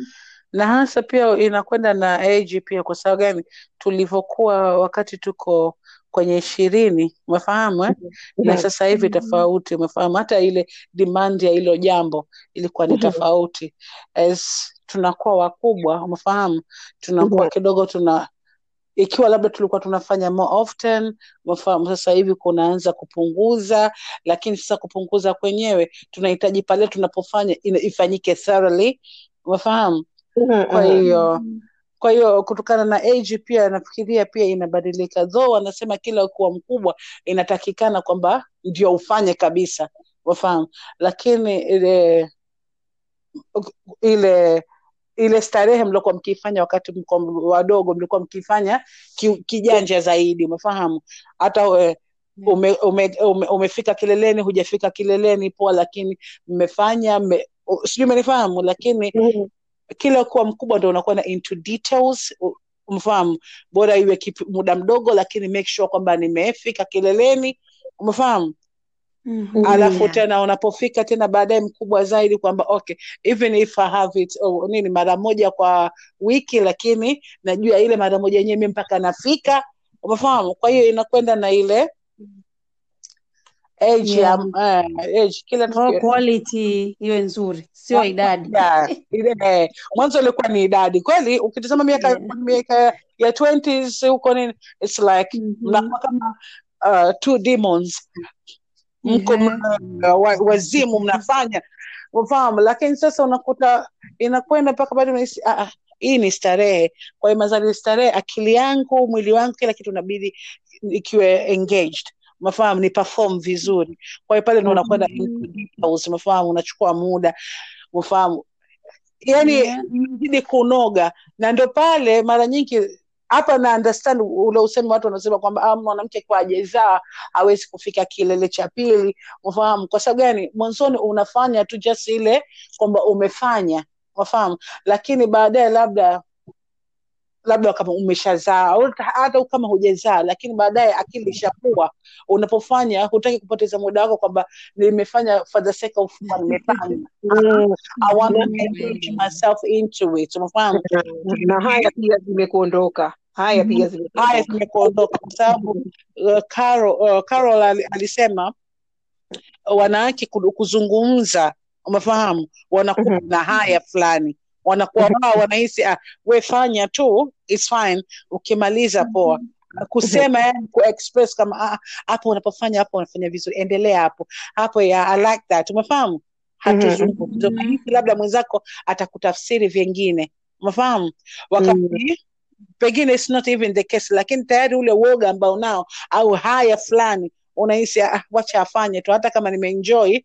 na hasa pia inakwenda na age pia. Kwa sababu gani? Tulivyokuwa wakati tuko kwenye ishirini, umefahamu eh? na Mhm. sasa hivi tofauti, umefahamu. Hata ile demand ya hilo jambo ilikuwa ni Mhm. tofauti. As tunakuwa wakubwa, umefahamu, tunakuwa kidogo tuna ikiwa labda tulikuwa tunafanya more often, umefahamu, sasa hivi kunaanza kupunguza, lakini sasa kupunguza kwenyewe tunahitaji pale tunapofanya ifanyike thoroughly, umefahamu. Kwa mm hiyo kwa hiyo kutokana na age pia nafikiria pia inabadilika, though wanasema kila kuwa mkubwa inatakikana kwamba ndio ufanye kabisa, wafahamu, lakini ile ile ile starehe mliokuwa mkiifanya wakati mko wadogo, mlikuwa mkifanya ki, kijanja zaidi, umefahamu. Hata ume, ume, ume, umefika kileleni, hujafika kileleni, poa, lakini mmefanya mme, sijui umenifahamu, lakini Mhm. Kila kuwa mkubwa ndo unakuwa na into details umefahamu, bora iwe kipi, muda mdogo, lakini make sure kwamba nimefika kileleni, umefahamu Mhm. alafu Yeah. tena unapofika tena baadaye mkubwa zaidi kwamba okay even if I have it oh, nini mara moja kwa wiki lakini najua ile mara moja yenyewe mi mpaka nafika umefahamu kwa hiyo inakwenda na ile age Yeah. ya eh, age kila Kwa quality iwe nzuri, sio idadi. ile eh, mwanzo ilikuwa ni idadi kweli ukitizama miaka Yeah. miaka ya 20s huko nini it's like mnakuwa mm-hmm. kama uh, two demons mko yeah. mna- wazimu mnafanya ufahamu lakini sasa unakuta inakwenda mpaka bado unahisi ah, ah, hii ni starehe kwa hiyo mazali starehe akili yangu mwili wangu kila kitu inabidi ikiwe engaged umefahamu ni perform vizuri. Kwa hiyo pale ndo unakwenda into unachukua muda umefahamu yani Yeah. kunoga. Na ndo pale mara nyingi hapa na understand ule usemi watu wanasema kwamba ah, mwanamke kwa ajezaa hawezi kufika kilele cha pili. Unafahamu? Kwa sababu gani? Mwanzoni unafanya tu just ile kwamba umefanya. Unafahamu? Lakini baadaye labda labda kama umeshazaa au hata kama hujazaa lakini baadaye akili ishakuwa. Unapofanya hutaki kupoteza muda wako kwamba nimefanya for the sake of fun nimefanya. Mm. I want to engage myself into it unafahamu? Na haya pia zimekuondoka. Haya pia haya zimekuondoka. kwa sababu uh, Carol, uh, Carol alisema wanawake kuzungumza umefahamu? Wanakuwa Mhm. na haya fulani wanakuwa wao wanahisi ah, we fanya tu it's fine. Ukimaliza poa. Kusema yani kuexpress kama ah, hapo unapofanya hapo unafanya vizuri endelea hapo. Hapo ya I like that. Umefahamu? Hatuzungumzi. Mm-hmm. labda mwenzako atakutafsiri vyengine. Umefahamu? Wakati pengine it's not even the case lakini tayari ule uoga ambao nao au haya fulani unahisi ah, wacha afanye tu. Hata kama nimeenjoy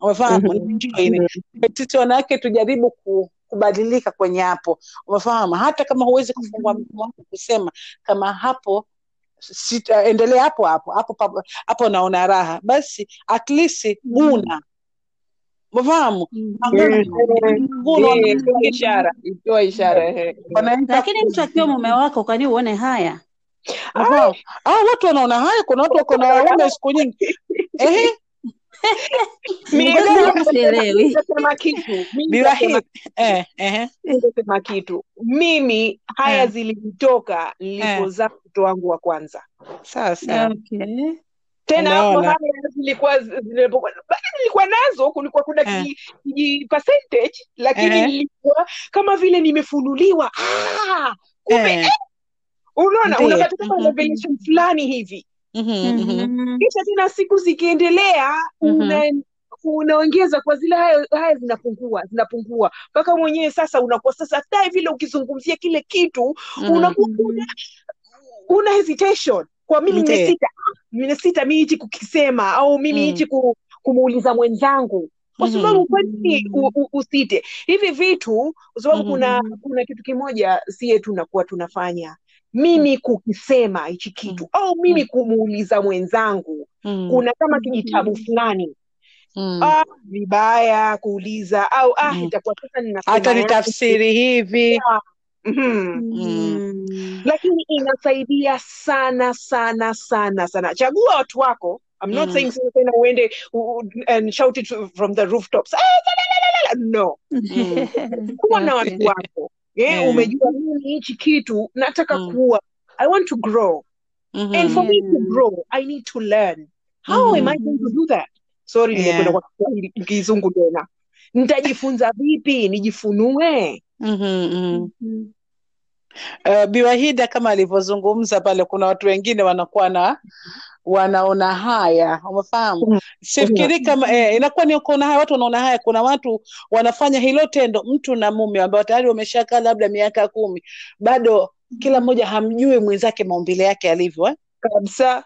umefahamu? Mhm. nimeenjoy. Sisi wanawake tujaribu ku, kubadilika kwenye hapo. Umefahamu hata kama huwezi kufungua mdomo wako kusema kama hapo sita- endelea hapo hapo hapo hapo naona raha. Basi at least guna wakati toa mwingine ishara ikiwa ishara lakini mtu akiwa mume wako kwani uone haya? Ah watu wanaona haya kuna watu wako na waume siku nyingi. Ehe Nitasema kitu. Eh ehe. Kitu. Mimi haya eh. zilinitoka nilipozaa mtoto wangu wa kwanza. Sasa okay. tena hapo haya zilikuwa zilipokuwa nilikuwa nazo kulikuwa kuna eh. percentage lakini eh. nilikuwa kama vile nimefunuliwa. Ah, kumbe eh. unaona ndiyo unapata kama revelation fulani hivi mhm mhm. Mhm. kisha tena siku zikiendelea mhm una unaongeza kwa zile haya, haya zinapungua zinapungua. Mpaka mwenyewe sasa unakuwa sasa hata vile ukizungumzia kile kitu mhm unakuwa una, una hesitation. Kwa mimi nimesita nimesita mi hichi kukisema au mimi mm. hichi mm. kumuuliza mwenzangu. Kwa mhm sababu kwa nini u- u- usite? Hivi vitu kwa sababu mhm kuna kuna kitu kimoja sie tunakuwa tunafanya mimi kukisema hichi kitu kitu au mimi kumuuliza mwenzangu mm. kuna kama kijitabu Mhm. fulani mm. ah, vibaya kuuliza au ah, mhm itakuwa sasa ninasema ni yangu hivi mm. Mhm. lakini inasaidia sana sana sana sana chagua watu wako I'm not Mm. saying tena uende and shout it from the rooftops ah, la, la, la, la, la. no Mm. kuwa na watu wako yeah, Yeah. umejua mimi hichi kitu nataka Mm. kuwa i want to grow and for me to grow i need to learn how am i going to do that sorry nimekwenda Yeah. kwa kizungu tena nitajifunza vipi nijifunue mm-hmm. mm-hmm. Uh, Biwahida kama alivyozungumza pale, kuna watu wengine wanakuwa na wanaona haya, umefahamu? Mhm. Sifikiri kama eh, inakuwa ni kuona haya, watu wanaona haya. Kuna watu wanafanya hilo tendo, mtu na mume ambao tayari wameshakaa labda miaka kumi, bado kila mmoja hamjui mwenzake maumbile yake yalivyo eh? kabisa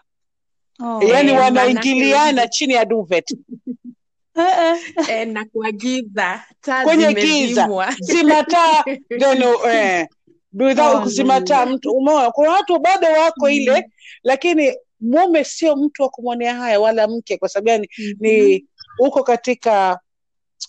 Oh. Yaani Eh, wanaingiliana chini ya duvet Eh, eh. eh, na kuagiza taa kwenye giza, zima taa eh, without Oh, kuzima taa mtu umeona, kuna watu bado wako Mhm. ile, lakini mume sio mtu wa kumwonea haya wala mke, kwa sababu gani? Mhm. Ni uko katika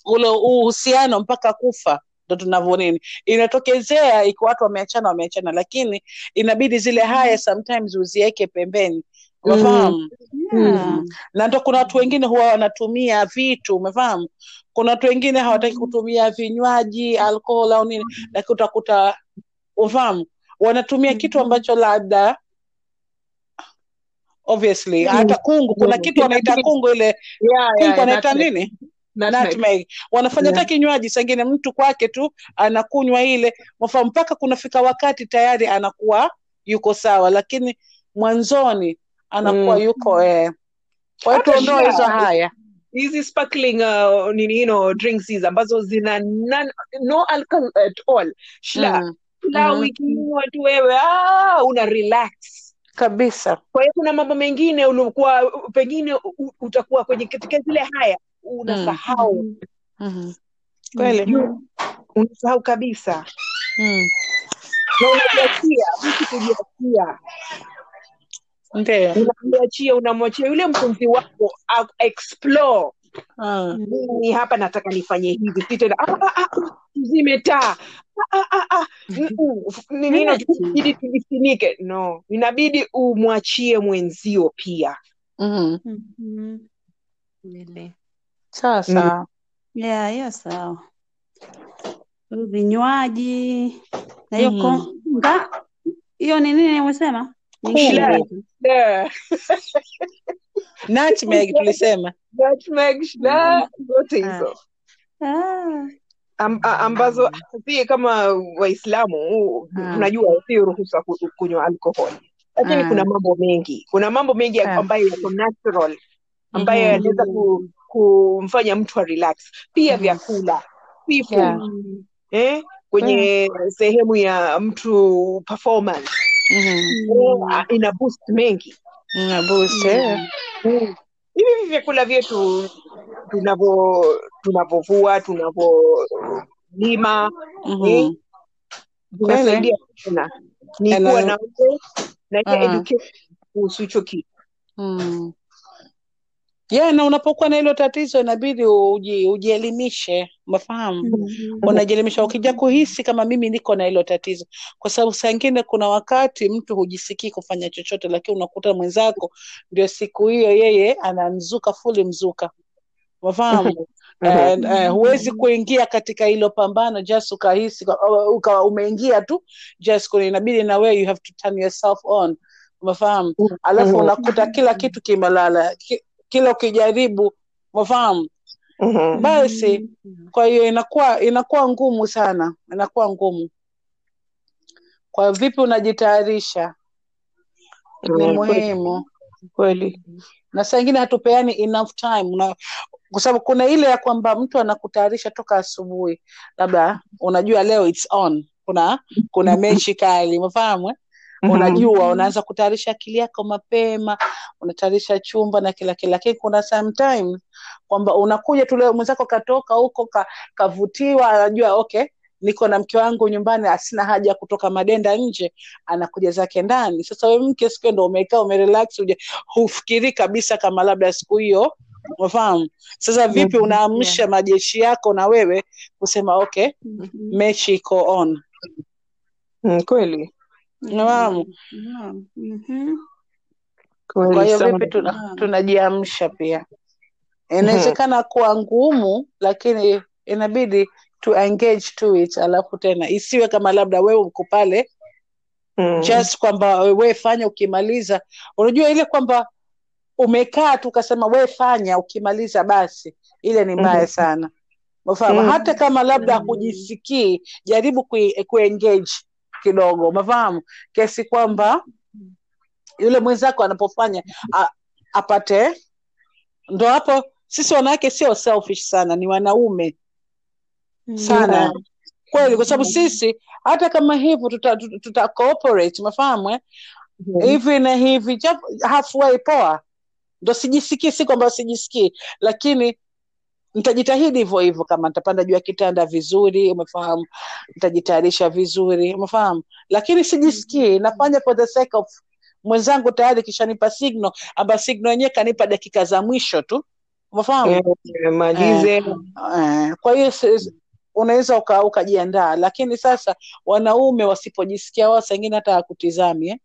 ule uhusiano mpaka kufa ndo tunavyo nini, inatokezea iko watu wameachana, wameachana, lakini inabidi zile haya sometimes uziweke pembeni, umefahamu? Yeah. na ndo kuna watu wengine huwa wanatumia vitu umefahamu? Kuna watu wengine hawataki kutumia vinywaji alkohol au nini lakini utakuta ufahamu wanatumia kitu ambacho labda obviously hata kungu kuna Mm. kitu wanaita kungu ile yeah, yeah, kungu wanaita nini Nutmeg. nutmeg wanafanya Yeah. kinywaji sangine mtu kwake tu anakunywa ile mfa mpaka kunafika wakati tayari anakuwa yuko sawa lakini mwanzoni anakuwa Mm. yuko eh. kwa hiyo tuondoe hizo haya hizi sparkling uh, nini you know, drinks hizi ambazo zina non, no alcohol at all shla mm. mm-hmm. ukinywa tu wewe ah, una relax kabisa. Kwa hiyo kuna mambo mengine ulikuwa pengine utakuwa kwenye katika zile haya unasahau. Mhm. kweli? Unasahau kabisa. Mm. na unajiachia mtu kujiachia. Ndio. Unajiachia unamwachia yule mpenzi wako explore. Mm. mimi hapa nataka nifanye hivi si tena ah, ah, ah, taa ah, ah, ah, ah. mm, mm, nino inabidi tujifunike no inabidi umwachie mwenzio pia mm. Mhm. Kweli. sawa Yeah, hiyo sawa. Vinywaji na hiyo mm. konga, hiyo ni nini umesema? Nutmeg tulisema Nutmeg, zote hizo Ah. Am, a- ambazo si kama waislamu Ah. tunajua si ruhusa kunywa alkohol, lakini Ah. kuna mambo mengi kuna mambo mengi Ah. ambayo yako natural ambayo Mhm. yanaweza ku, kumfanya mtu a relax pia Mhm. vyakula sifu Yeah. Mm. eh, kwenye sehemu ya mtu performance mm-hmm. ina boost mengi mm-hmm. eh. Mm. Hivi vyakula vyetu tunavyo tunavyovua tunavyolima Mhm. vinasaidia sana ni kuwa na na Ah. education kuhusu hicho kitu Mm. Yeah, na unapokuwa na hilo tatizo inabidi uji, ujielimishe, umefahamu? Mhm. Unajielimisha ukija kuhisi kama mimi niko na hilo tatizo, kwa sababu saa ingine kuna wakati mtu hujisikii kufanya chochote, lakini unakuta mwenzako ndio siku hiyo yeye anamzuka fuli mzuka, umefahamu? Eh, uh, huwezi kuingia katika hilo pambano just ukahisi ukawa umeingia tu just kuna inabidi na wewe you have to turn yourself on umefahamu alafu Mhm. unakuta kila kitu kimelala Ki, kila ukijaribu mafahamu mm-hmm. basi kwa hiyo inakuwa inakuwa ngumu sana inakuwa ngumu. Kwa vipi unajitayarisha? Ni muhimu. Kweli. Na saa ingine hatupeani enough time. Na kwa sababu kuna ile ya kwamba mtu anakutayarisha toka asubuhi. Labda unajua leo it's on. Kuna kuna mechi kali. Umefahamu eh? Mhm. unajua unaanza kutayarisha akili yako mapema unatayarisha chumba na kila kila lakini kuna sometimes kwamba unakuja tu leo mwenzako katoka huko ka, kavutiwa anajua okay niko na mke wangu nyumbani asina haja ya kutoka madenda nje anakuja zake ndani. Sasa we mke siku ndo umekaa umerelax hufikiri kabisa kama labda siku hiyo umefahamu sasa vipi unaamsha unaamsha majeshi yako na wewe kusema okay Mhm. mechi iko on? Mm, kweli unafahamu Naam. Mhm. kwa hiyo vipi tuna, tunajiamsha pia inawezekana kuwa ngumu lakini inabidi to engage to it alafu tena isiwe kama labda wewe uko pale Mm. just kwamba we fanya ukimaliza unajua ile kwamba umekaa tu ukasema we fanya ukimaliza basi ile ni mbaya Mhm. sana umefahamu Mm. hata kama labda hujisikii jaribu kui- kuengage kidogo umefahamu Kesi kwamba yule mwenzako anapofanya a, apate ndo hapo sisi wanawake sio selfish sana ni wanaume sana Yeah. kweli kwa sababu sisi hata kama hivyo tuta, tuta, tuta cooperate umefahamu eh? Mhm. hivi na hivi halfway poa ndo sijisikii si kwamba sijisikii lakini nitajitahidi hivyo hivyo kama nitapanda juu ya kitanda vizuri umefahamu. Nitajitayarisha vizuri umefahamu. Lakini sijisikii nafanya for the sake of mwenzangu tayari kishanipa signal ambayo signal yenyewe kanipa dakika za mwisho tu umefahamu? Eh, malize Eh, kwa hiyo unaweza uka, ukajiandaa. Lakini sasa wanaume wasipojisikia wao saa ingine hata hakutizami eh?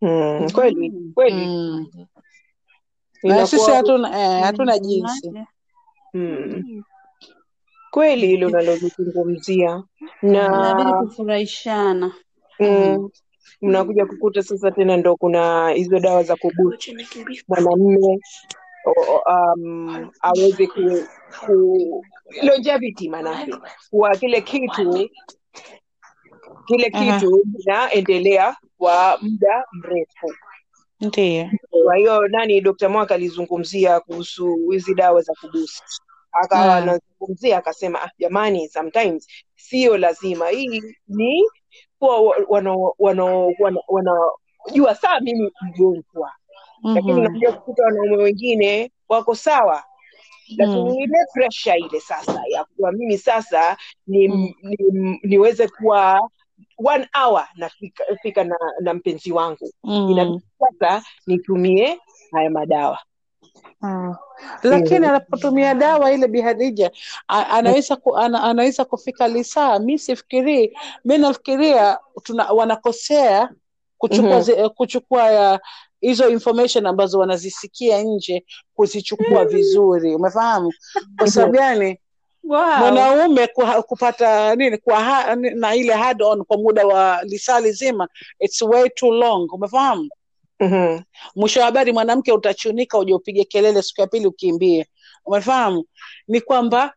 Mm, kweli kweli. Mm. Na sisi hatuna eh, hatuna jinsi. Unaje? mm, kweli hilo unalozungumzia na kufurahishana. mm, mnakuja kukuta sasa tena ndo kuna hizo dawa za kubuti mwanamme um, aweze ku, ku longevity manake. Kuwa kile kitu kile kitu kinaendelea kwa muda mrefu ndiyo kwa hiyo nani Dr. Mwaka alizungumzia kuhusu hizi dawa za kubusi akawa mm. anazungumzia akasema ah, jamani sometimes sio lazima hii ni kuwa wanaojua wana, wana, wana, saa mimi mgonjwa lakini unajua unakuja kukuta wanaume wengine wako sawa lakini Mm. ile presha ile sasa ya kuwa mimi sasa ni, Mm. ni, niweze kuwa one hour nafika fika na, na mpenzi wangu. Mm. inasasa nitumie haya madawa. Hmm. lakini anapotumia dawa ile bihadija anaweza ku, ana, anaweza kufika lisaa. Mi sifikirii mi nafikiria wanakosea kuchukua Mhm. zi, eh, kuchukua ya hizo information ambazo wanazisikia nje kuzichukua vizuri. Umefahamu? Kwa sababu gani Wow. mwanaume kupata nini kwa ha, na ile hard on kwa muda wa lisali zima it's way too long umefahamu? Mhm. mwisho wa habari mwanamke utachunika uja upige kelele siku ya pili ukimbie. Umefahamu? Ni kwamba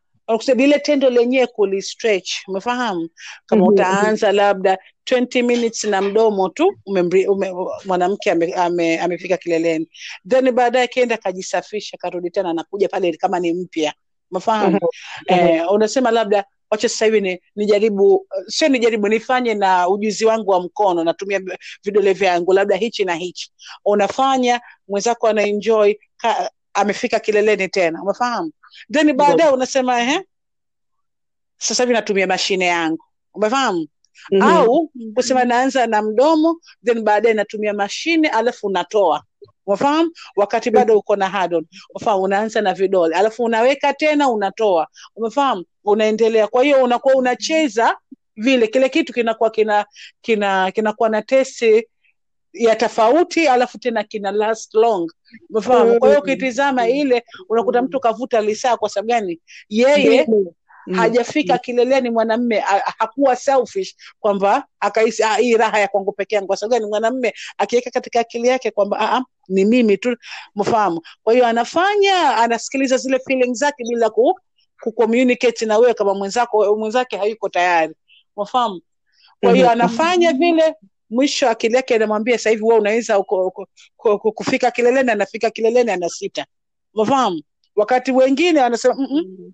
lile ile tendo lenyewe kulistretch umefahamu? Kama Mhm, utaanza labda 20 minutes na mdomo tu umemri, ume, mwanamke ame, ame, amefika kileleni. Then baadaye akienda akajisafisha karudi tena anakuja pale kama ni mpya umefahamu Mhm. eh, unasema labda wacha sasa hivi ni, nijaribu sio nijaribu nifanye na ujuzi wangu wa mkono natumia vidole vyangu labda hichi na hichi. Unafanya mwenzako ana enjoy ka, amefika kileleni tena. Umefahamu? Then baadaye unasema ehe sasa hivi natumia mashine yangu. Umefahamu? Mhm. au kusema naanza na mdomo then baadaye natumia mashine alafu unatoa wafahamu? Wakati bado uko na hardon wafahamu unaanza na vidole. Alafu unaweka tena unatoa. Umefahamu? Unaendelea. Kwa hiyo unakuwa unacheza vile. Kile kitu kinakuwa kina kina kinakuwa na tesi ya tofauti alafu tena kina last long. Umefahamu? Kwa hiyo ukitizama ile unakuta mtu kavuta lisaa kwa sababu gani? Yeye Mm. Hajafika kileleni mwanamme hakuwa selfish kwamba akahisi "Ah, hii raha ya kwangu peke yangu. Kwa sababu mwanamme akiweka katika akili yake kwamba "Ah, ah, ni mimi tu mfahamu. Kwa hiyo anafanya anasikiliza zile feeling zake bila ku, kucommunicate na wewe kama mwenzako mwenzake hayuko tayari. Mfahamu? Kwa hiyo Mhm. anafanya vile mwisho akili yake anamwambia sasa hivi wewe unaweza kufika kileleni anafika kileleni anasita mfahamu. wakati wengine wanasema "Mm, mm,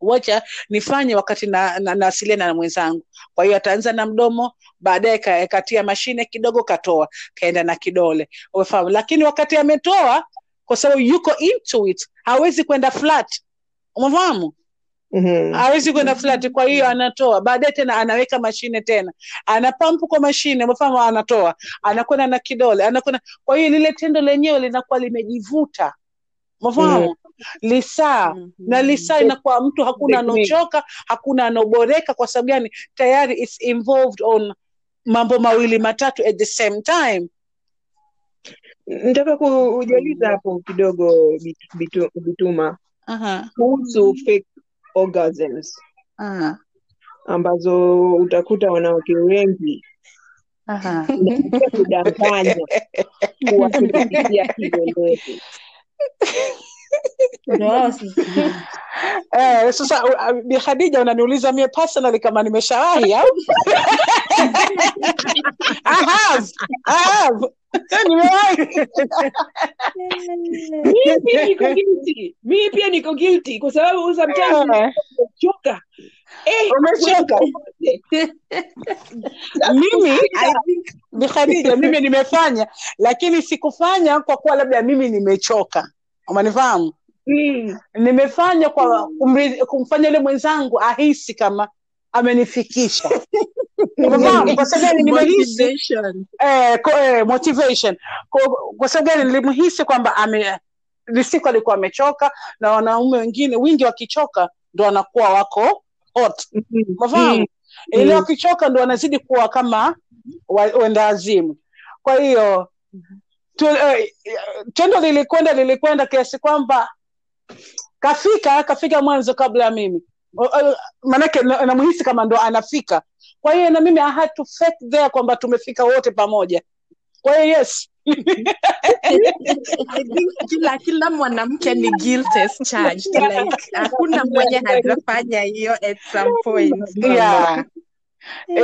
wacha nifanye wakati na, na, nawasiliana na mwenzangu. Kwa hiyo ataanza na mdomo baadaye ka- katia mashine kidogo katoa kaenda na kidole. Umefahamu? Lakini wakati ametoa kwa sababu yuko into it hawezi kwenda flat. Umefahamu? Mhm. hawezi kwenda flat kwa hiyo anatoa. Baadaye tena anaweka mashine tena. Anapampu kwa mashine umefahamu? Anatoa. Anakwenda na kidole anakwenda. Kwa hiyo lile tendo lenyewe linakuwa limejivuta umefahamu lisaa na lisaa inakuwa mtu hakuna anaochoka, hakuna anaoboreka. kwa sababu gani? Tayari it's involved on mambo mawili matatu at the same time. Nataka kujaliza hapo kidogo Bitu- Bituma. Aha, kuhusu fake orgasms. Aha, ambazo utakuta wanawake wengi. Kudanganya kuwa kileleni. Eh, sasa uh, uh, Bi Khadija unaniuliza mie personally kama nimeshawahi au? I have. I have. Mimi pia niko guilty. Mimi pia niko guilty kwa sababu sometimes Eh, umechoka. Eh, Umechoka. Mimi I Khadija mimi nimefanya lakini sikufanya kwa kuwa labda mimi nimechoka. umanifahamu Mm. Nimefanya kwa kumri- kumfanya yule mwenzangu ahisi kama amenifikisha. Umefahamu? Kwa sababu gani nimehisi Motivation. eh, ko, eh, motivation kwa, kwa sababu gani nilimhisi kwamba ame ni siku alikuwa amechoka na wanaume wengine wingi wakichoka ndo wanakuwa wako hot Mm. umefahamu Mm. ili Mm. wakichoka ndo wanazidi kuwa kama wenda azimu kwa hiyo tu, eh, tendo lilikwenda lilikwenda kiasi kwamba kafika kafika mwanzo kabla ya mimi na- namhisi kama ndo anafika kwa hiyo na mimi I had to fake there kwamba tumefika wote pamoja. Kwa hiyo yes. I think kila kila mwanamke ni guilt as charged like hakuna mwenye hajafanya hiyo at some point. Yeah.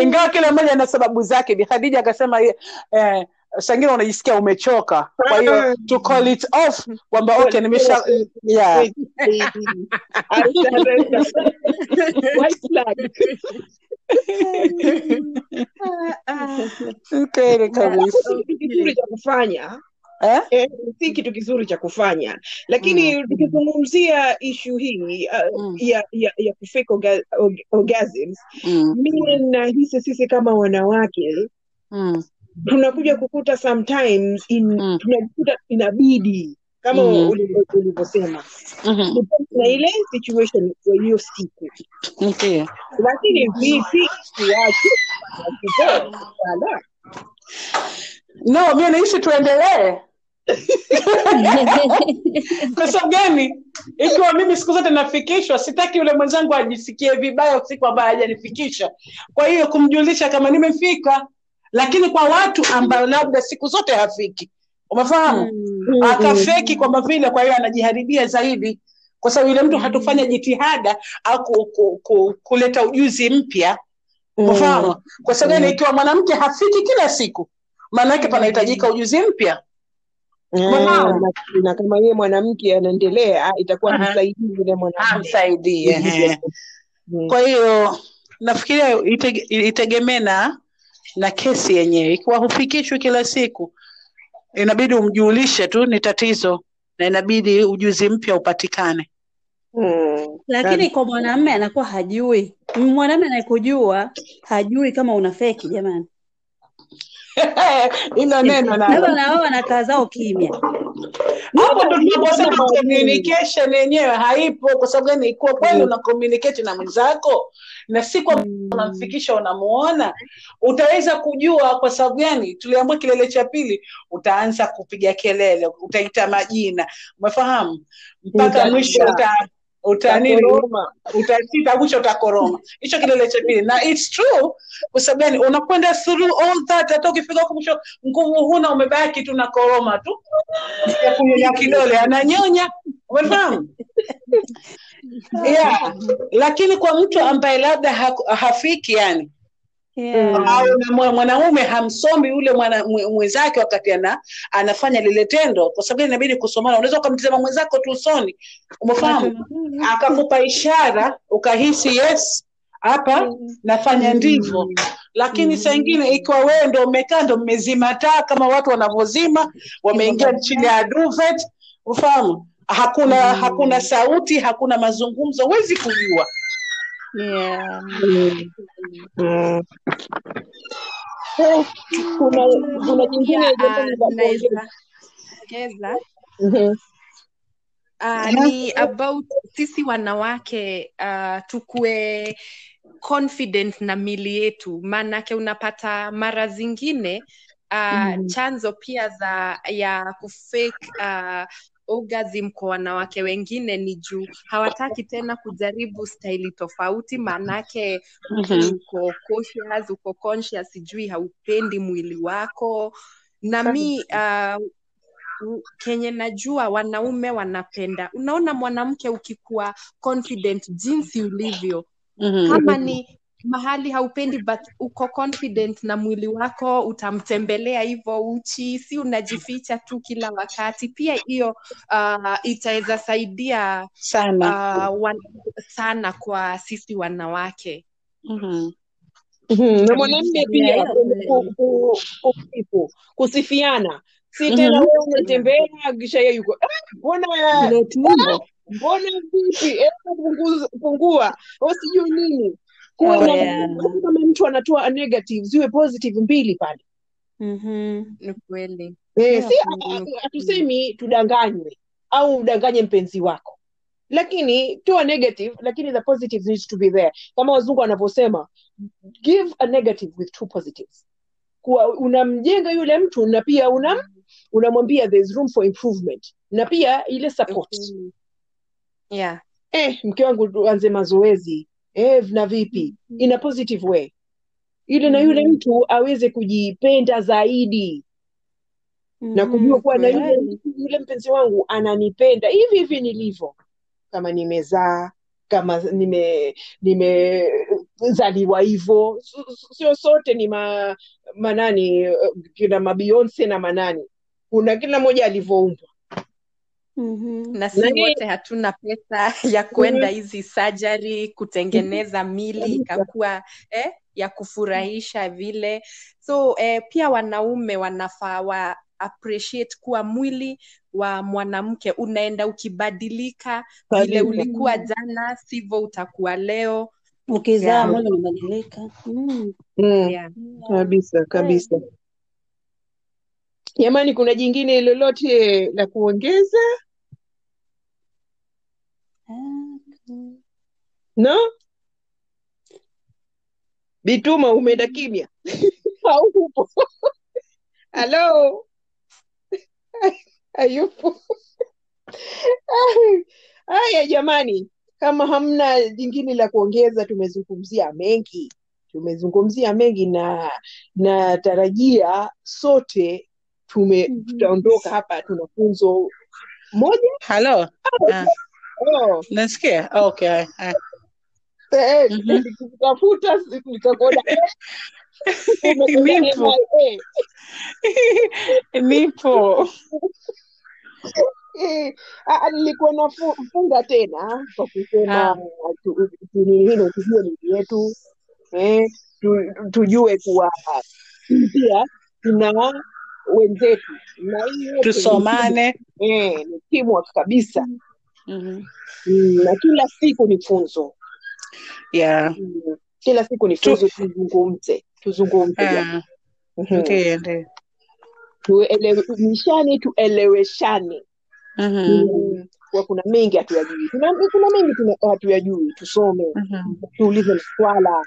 ingawa kila mmoja ana sababu zake bi khadija akasema eh, sangine unajisikia umechoka. Kwa hiyo to call it off kwamba okay nimesha yeah. Flag. Kweli kabisa Kitu kizuri cha kufanya eh? eh, si kitu kizuri cha kufanya lakini tukizungumzia ishu hii uh, Mm. ya, ya, ya kufake orga, org, orgasms mm. nahisi sisi kama wanawake Mm. tunakuja kukuta sometimes in, Mm. tunajikuta inabidi kama Mm. ulivyo- ulivyosema. Mm-hmm. na ile situation ya hiyo siku. Lakini vipi tuache Ala. no mi naishi tuendelee. Kwa sababu gani ikiwa mimi siku zote nafikishwa sitaki yule mwenzangu ajisikie vibaya siku ambayo hajanifikisha. Kwa hiyo kumjulisha kama nimefika lakini kwa watu ambayo labda siku zote hafiki. Umefahamu akafeki kwamba vile kwa hiyo anajiharibia zaidi. Kwa sababu yule mtu hatufanya jitihada au ku, ku, ku, kuleta ujuzi mpya. Umefahamu kwa sababu mm. ikiwa mwanamke hafiki kila siku maanaake panahitajika ujuzi mpya. Ah, na, kama yeye mwanamke anaendelea itakuwa yule ehe. Mm. kwa hiyo nafikiria itege- itegemee na na kesi yenyewe. Ikiwa hufikishwi kila siku inabidi umjulishe tu ni tatizo na inabidi ujuzi mpya upatikane. Hmm. lakini kwa mwanamume anakuwa hajui. Mwanamume anayekujua hajui kama una feki jamani. Hilo neno nao na wao wanakaa zao kimya. Hapo ndo tunaposema communication yenyewe haipo kwa sababu gani kuwa kweli una communicate na mwenzako na si kwamba unamfikisha unamuona. Utaweza kujua kwa sababu gani? Tuliambua kilele cha pili utaanza kupiga kelele utaita majina. Umefahamu? Mpaka mwisho uta uta Utakoroma. utasita mwisho utakoroma hicho kilele cha pili. Na it's true kwa sababu gani? Unakwenda through all that hata ukifika huko mwisho nguvu huna umebaki tu na koroma tu. Ya kunyonya kidole ananyonya. Umefahamu yeah. lakini kwa mtu ambaye labda ha- hafiki yani yeah. au na mwanaume hamsomi yule mwenzake wakati ana, anafanya lile tendo kwa sababu inabidi kusomana. Unaweza ukamtizama mwenzako tu usoni umefahamu? Akakupa ishara ukahisi yes hapa nafanya ndivyo. Lakini saa ingine ikiwa wewe ndo umekaa ndo mmezima taa kama watu wanavyozima wameingia chini ya duvet ufahamu hakuna hakuna sauti hakuna mazungumzo huwezi kujua. Yeah. Mm. Eh, kuna kuna jingine uh, uh, ni about sisi wanawake uh, tukue confident na mili yetu. Maanake unapata mara zingine uh, mm. chanzo pia za ya kufake uh, orgasm kwa wanawake wengine ni juu. Hawataki tena kujaribu staili tofauti maanake Mhm. uko conscious, uko conscious sijui haupendi mwili wako. Na mi uh, kenye najua wanaume wanapenda. Unaona mwanamke ukikuwa confident jinsi ulivyo. Mhm. kama ni mahali haupendi but uko confident na mwili wako utamtembelea hivyo uchi si unajificha tu kila wakati. Pia hiyo uh, itaweza saidia sana. uh, wan, sana kwa sisi wanawake. Mhm. Mhm, na mwanamme pia kusifu kusifiana. Si tena wewe unatembea kisha yeye yuko "Ah, mbona mbona vipi? Punguza- pungua. Au sijui nini kuwe Oh, yeah. kama mtu anatoa negative ziwe positive mbili pale. Mhm. ni kweli. Eh, Yeah, si Mm, hatusemi tudanganywe au udanganye mpenzi wako. Lakini toa negative lakini the positives needs to be there. Kama wazungu wanavyosema give a negative with two positives. Kuwa unamjenga yule mtu na pia unam unamwambia there's room for improvement. Na pia ile support. Ukweli. yeah. Eh mke wangu tuanze mazoezi eh na vipi? In a positive way. Ili na yule Mhm. mtu aweze kujipenda zaidi. Na kujua kuwa na yule, yule mpenzi wangu ananipenda. Hivi hivi nilivyo. Kama nimezaa kama nime nimezaliwa hivyo. S- sio sote ni ma, manani eh, kina mabionse na manani kuna kila mmoja alivyoumbwa Mhm. na si wote hatuna pesa ya kwenda hizi surgery kutengeneza mili Kabisa. ikakuwa eh, ya kufurahisha vile so eh, pia wanaume wanafaa wa appreciate kuwa mwili wa mwanamke unaenda ukibadilika vile ulikuwa jana sivyo utakuwa leo ukizaa Yeah. mwili unabadilika mm. mm. yeah. kabisa kabisa jamani kuna jingine lolote la kuongeza no bituma umeenda kimya. Au upo halo hayupo. Haya jamani kama hamna lingine la kuongeza tumezungumzia mengi. Tumezungumzia mengi na natarajia sote tume Mhm. tutaondoka hapa tuna funzo moja. Halo? Ah, oh, nasikia? Okay haya. eh, Mhm. nikitafuta nikakuona nipo nipo Eh, ah, nilikuwa nafunga tena kwa kusema Ah. hilo tujue mili yetu eh, tujue kuwa pia tuna wenzetu na tusomane eh, ni teamwork kabisa Mhm. mm, na kila siku ni funzo Yeah. mm, kila siku ni Tu, tuzungumze tuzungumze uh, Mhm. ndiyo tueleweshane Mhm. mm, kwa kuna mengi hatuyajui kuna, kuna mengi hatuyajui tusome Mhm. tuulize maswala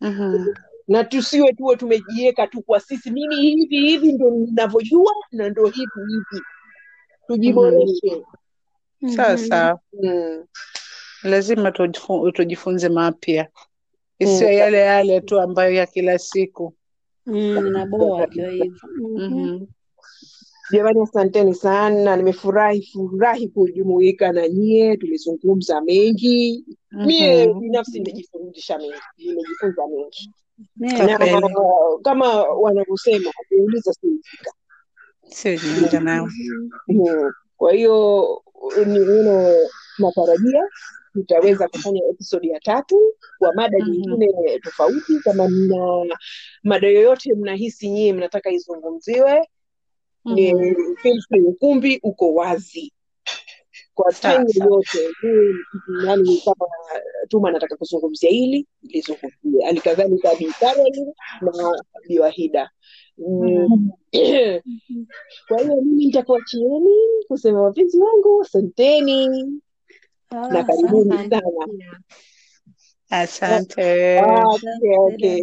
Mhm. na tusiwe tuwe tumejiweka tu kwa sisi mimi hivi hivi ndo ninavyojua na ndo hivi hivi Mhm. tujiboreshe Sawa sawa, mm. Lazima tujifu- tujifunze mapya, Mm. yale yale tu ambayo ya kila siku. Mm, hivyo. Mhm. Mhm. Jamani, asanteni sana, nimefurahi furahi kujumuika na nyie. Tumezungumza mengi, mie Mhm. binafsi nimejifundisha mengi, nimejifunza mengi, na kama wanavyosema kuuliza si ujinga. nao. Mm. Kwa hiyo ni uno natarajia tutaweza kufanya episodi ya tatu kwa mada Mhm. nyingine tofauti. Kama mna mada yoyote mnahisi nyie mnataka izungumziwe, mm-hmm. ukumbi uko wazi kwa time yoyote. Yani kama Tuma anataka kuzungumzia hili lizungumzie, halikadhalika Bi Caroline na biwahida Mm. Mhm. Kwa hiyo mimi nitakuachieni kusema wapenzi wangu, asanteni na Ah, karibuni sana. Asante. Ah, okay, okay.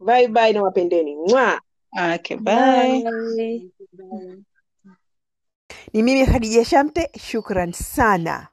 Bye bye na wapendeni. Mwa. Okay, bye. Bye. Ni mimi Khadija Shamte, shukran sana.